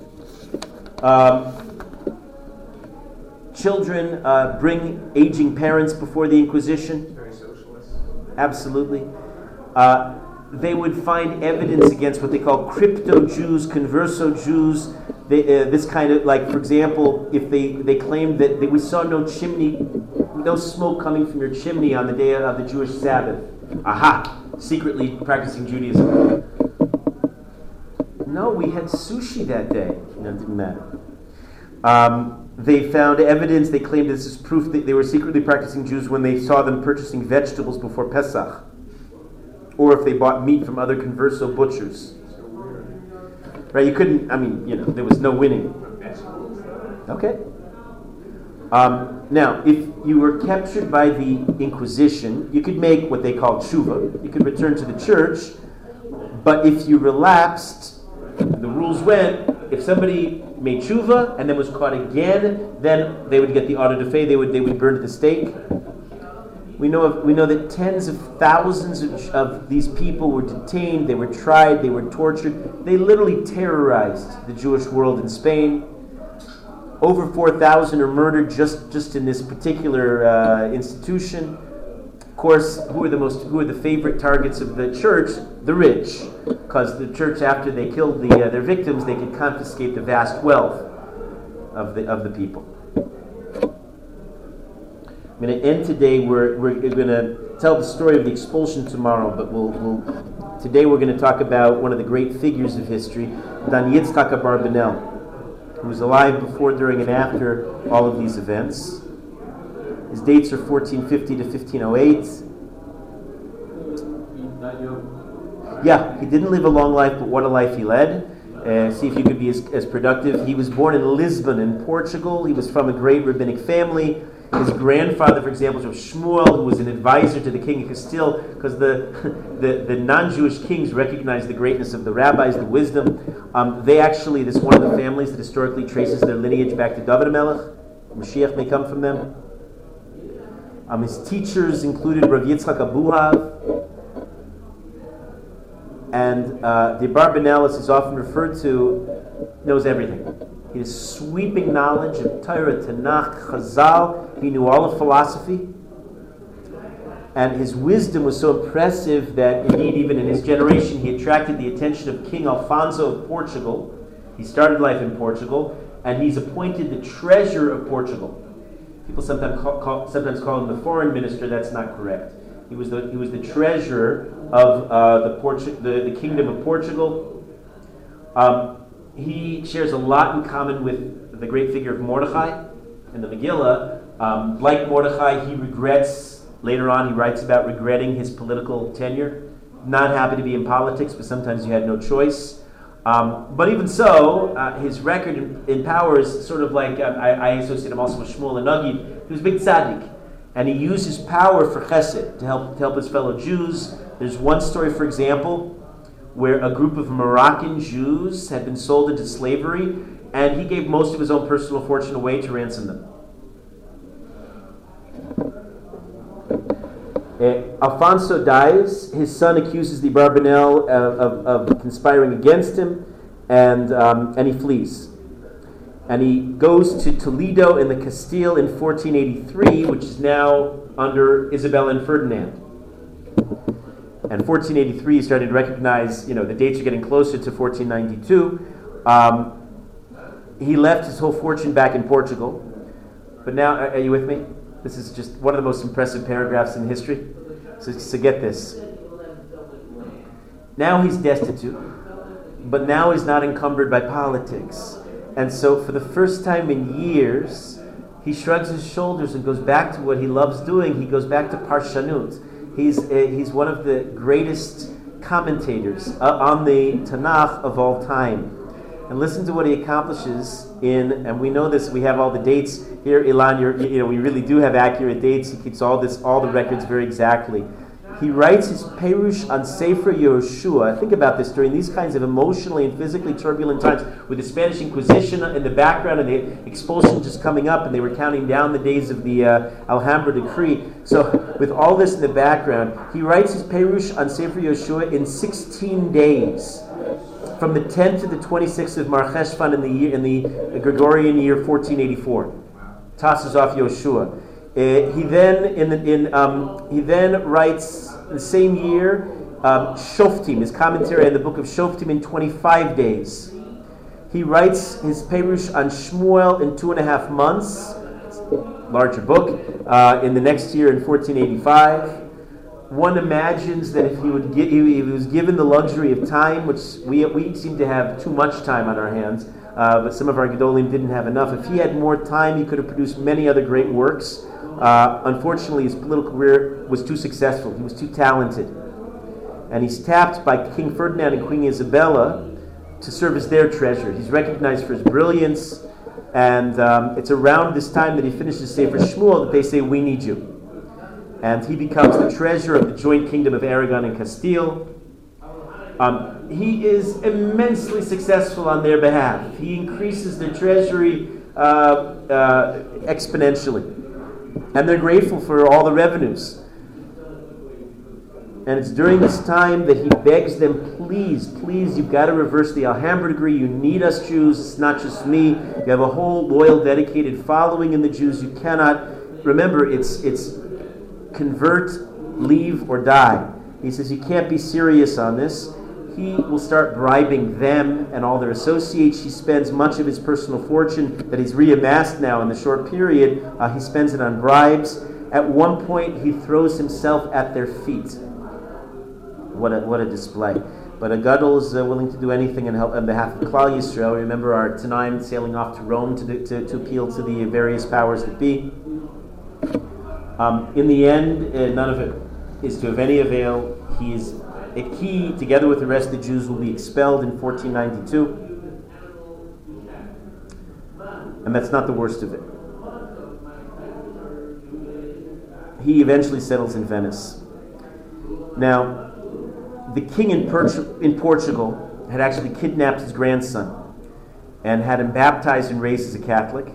um, children uh, bring aging parents before the Inquisition. Very socialist. Absolutely. Uh, they would find evidence against what they call crypto Jews, converso Jews. They, uh, this kind of, like, for example, if they, they claimed that they, we saw no chimney, no smoke coming from your chimney on the day of the Jewish Sabbath. Aha! Secretly practicing Judaism. No, we had sushi that day. No, it didn't matter. Um, they found evidence, they claimed this is proof that they were secretly practicing Jews when they saw them purchasing vegetables before Pesach or if they bought meat from other converso butchers. Right? You couldn't, I mean, you know, there was no winning. Okay. Um, now, if you were captured by the Inquisition, you could make what they call tshuva. You could return to the church. But if you relapsed, the rules went if somebody made tshuva and then was caught again, then they would get the auto de fe, they would, they would burn at the stake. We know, of, we know that tens of thousands of, of, these people were detained, they were tried, they were tortured. They literally terrorized the Jewish world in Spain. Over 4,000 are murdered just, just in this particular uh, institution. Of course, who are the most who are the favorite targets of the church? The rich, because the church, after they killed the, uh, their victims, they could confiscate the vast wealth of the of the people. I'm going to end today. We're, we're going to tell the story of the expulsion tomorrow, but we'll, we'll today we're going to talk about one of the great figures of history, Don Yitzchak Abarbanel, who was alive before, during, and after all of these events. His dates are 1450 to 1508. Yeah, he didn't live a long life, but what a life he led. Uh, see if you could be as, as productive. He was born in Lisbon, in Portugal. He was from a great rabbinic family. His grandfather, for example, was Shmuel, who was an advisor to the king of Castile, because the, the, the non Jewish kings recognized the greatness of the rabbis, the wisdom. Um, they actually, this is one of the families that historically traces their lineage back to David Melech. Mashiach may come from them. Um, his teachers included Rav Yitzchak Abuhav. And uh, the Barbanel, as is often referred to, knows everything. His sweeping knowledge of Torah, Tanakh, Chazal. He knew all of philosophy. And his wisdom was so impressive that, indeed, even in his generation, he attracted the attention of King Alfonso of Portugal. He started life in Portugal, and he's appointed the treasurer of Portugal. People sometimes call, call, sometimes call him the foreign minister. That's not correct. He was the, he was the treasurer of uh, the, Portu- the, the kingdom of Portugal. Um, he shares a lot in common with the great figure of Mordechai in the Megillah. Um, like Mordechai, he regrets, later on, he writes about regretting his political tenure. Not happy to be in politics, but sometimes you had no choice. Um, but even so, uh, his record in, in, power is sort of like uh, I, I, associate him also with Shmuel and HaNagid. He was a big tzaddik, and he used his power for chesed to help to help his fellow Jews. There's one story, for example, where a group of Moroccan Jews had been sold into slavery, and he gave most of his own personal fortune away to ransom them. Uh, Alfonso dies. His son accuses the Barbanel of, of, of conspiring against him, and, um, and he flees. And he goes to Toledo in the Castile in 1483, which is now under Isabella and Ferdinand. And 1483, he started to recognize, you know, the dates are getting closer to 1492. Um, he left his whole fortune back in Portugal. But now, are you with me? This is just one of the most impressive paragraphs in history. So, so get this. Now he's destitute, but now he's not encumbered by politics. And so, for the first time in years, he shrugs his shoulders and goes back to what he loves doing. He goes back to Parshanut. He's, uh, he's one of the greatest commentators uh, on the Tanakh of all time. And listen to what he accomplishes in, and we know this, we have all the dates here, Ilan, you know, we really do have accurate dates. He keeps all this, all the records very exactly. He writes his Perush on Sefer Yehoshua. Think about this during these kinds of emotionally and physically turbulent times, with the Spanish Inquisition in the background and the expulsion just coming up, and they were counting down the days of the uh, Alhambra decree. So, with all this in the background, he writes his Perush on Sefer Yehoshua in 16 days from the 10th to the 26th of Mar Cheshvan in the year in the Gregorian year 1484. Tosses off Yoshua. Uh, he then in, the, in um, he then writes the same year um, Shoftim, his commentary on the book of Shoftim in 25 days. He writes his Perush on Shmuel in two and a half months, larger book, uh, in the next year in 1485 one imagines that if he would get, if he was given the luxury of time, which we, we seem to have too much time on our hands, uh, but some of our Gedolim didn't have enough. If he had more time, he could have produced many other great works. Uh, unfortunately, his political career was too successful. He was too talented. And he's tapped by King Ferdinand and Queen Isabella to serve as their treasurer. He's recognized for his brilliance, and um, it's around this time that he finishes Sefer Shmuel that they say, We need you and he becomes the treasurer of the joint kingdom of Aragon and Castile. Um, he is immensely successful on their behalf. He increases their treasury uh, uh, exponentially, and they're grateful for all the revenues. And it's during this time that he begs them, please, please, you've got to reverse the Alhambra decree. You need us Jews. It's not just me. You have a whole loyal, dedicated following in the Jews. You cannot. Remember, it's, it's convert, leave, or die. He says, You can't be serious on this. He will start bribing them and all their associates. He spends much of his personal fortune that he's reamassed now in the short period, uh, he spends it on bribes. At one point, he throws himself at their feet. What a, what a display. But a gadol is uh, willing to do anything in help, on behalf of Klal Yisrael. Remember our Tanaim sailing off to Rome to, do, to, to appeal to the various powers that be. Um, in the end, uh, none of it is to have any avail. He is a key, together with the rest of the Jews, will be expelled in 1492. And that's not the worst of it. He eventually settles in Venice. Now, the king in, in Portugal had actually kidnapped his grandson and had him baptized and raised as a Catholic.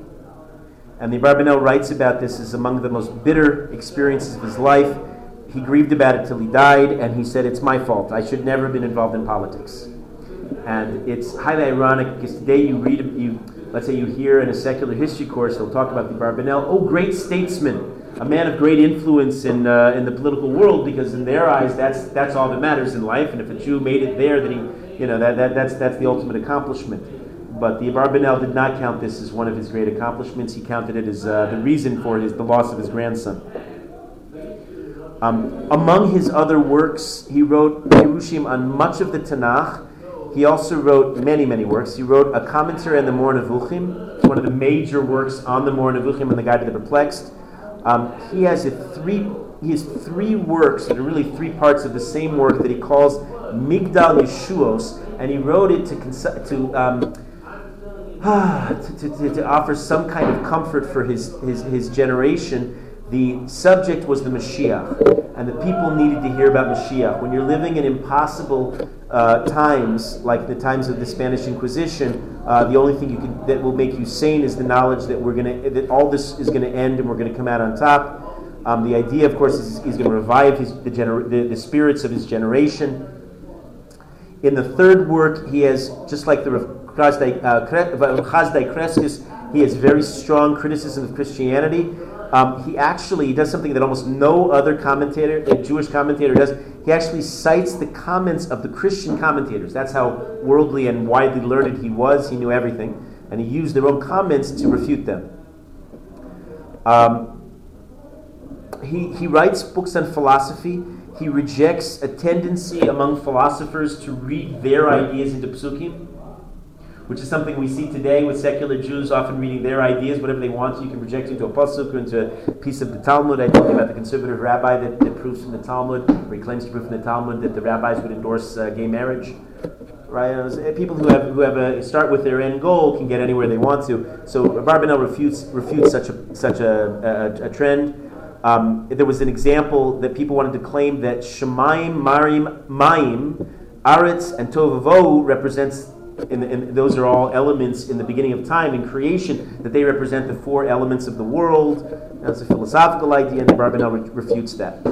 And the Abarbanel writes about this as among the most bitter experiences of his life. He grieved about it till he died, and he said, It's my fault. I should never have been involved in politics. And it's highly ironic because today you read, you, let's say you hear in a secular history course, they'll talk about the Barbanel, oh, great statesman, a man of great influence in, uh, in the political world, because in their eyes, that's, that's all that matters in life. And if a Jew made it there, then he, you know, that, that, that's, that's the ultimate accomplishment. But the Barbanel did not count this as one of his great accomplishments. He counted it as uh, the reason for his, the loss of his grandson. Um, among his other works, he wrote Pirushim on much of the Tanakh. He also wrote many, many works. He wrote a commentary on the Moreh Nevuchim, one of the major works on the Moreh Nevuchim and the Guide to the Perplexed. Um, he has three. He has three works that are really three parts of the same work that he calls Migdal Yeshuos, and he wrote it to, to um, to, to, to, offer some kind of comfort for his, his, his generation, the subject was the Mashiach. And the people needed to hear about Mashiach. When you're living in impossible uh, times, like the times of the Spanish Inquisition, uh, the only thing you can, that will make you sane is the knowledge that we're to that all this is going to end and we're going to come out on top. Um, the idea, of course, is he's going to revive his, the, gener- the, the spirits of his generation. In the third work, he has, just like the Chasdai uh, Crescas, he has very strong criticism of Christianity. Um, he actually does something that almost no other commentator, a Jewish commentator, does. He actually cites the comments of the Christian commentators. That's how worldly and widely learned he was. He knew everything. And he used their own comments to refute them. Um, he, he writes books on philosophy. He rejects a tendency among philosophers to read their ideas into psukim which is something we see today with secular Jews often reading their ideas, whatever they want. You can project into a pasuk or into a piece of the Talmud. I you about the conservative rabbi that, that proves from the Talmud, or he claims to prove from the Talmud that the rabbis would endorse uh, gay marriage. Right, uh, people who have who have a start with their end goal can get anywhere they want to. So Barbanel refutes refutes such a such a, a, a trend. Um, there was an example that people wanted to claim that Shemaim, Marim, Maim, Aretz, and Tovavo represents and, those are all elements in the beginning of time in creation that they represent the four elements of the world. That's a philosophical idea, and Barbanel re- refutes that.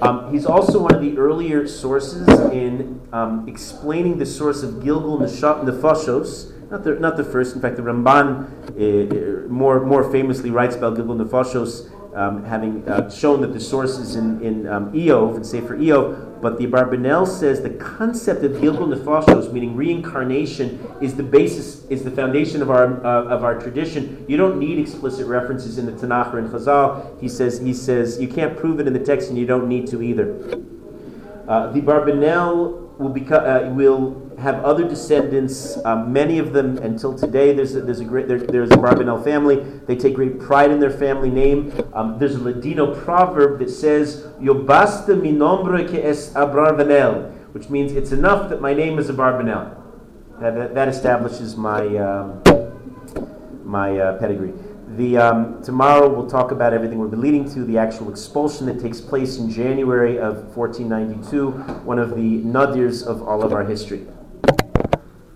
Um, he's also one of the earlier sources in um, explaining the source of Gilgul Nefashos. Not the, not the first. In fact, the Ramban uh, more, more famously writes about Gilgul Nefashos um, having uh, shown that the source is in, in um, Iyov, and Sefer Iyov, but the Barbanel says the concept of Gilgul Nefashos, meaning reincarnation, is the basis, is the foundation of our, uh, of our tradition. You don't need explicit references in the Tanakh or in Chazal. He says, he says you can't prove it in the text and you don't need to either. Uh, the Barbanel will, become, uh, will have other descendants, um, many of them until today. There's a, there's a great there, there's a Barbanel family. They take great pride in their family name. Um, there's a Ladino proverb that says "Yobasta mi nombre que es Abravanel," which means it's enough that my name is a Barbanel. That, that, that establishes my um, my uh, pedigree. The, um, tomorrow we'll talk about everything we'll be leading to the actual expulsion that takes place in January of 1492, one of the nadirs of all of our history.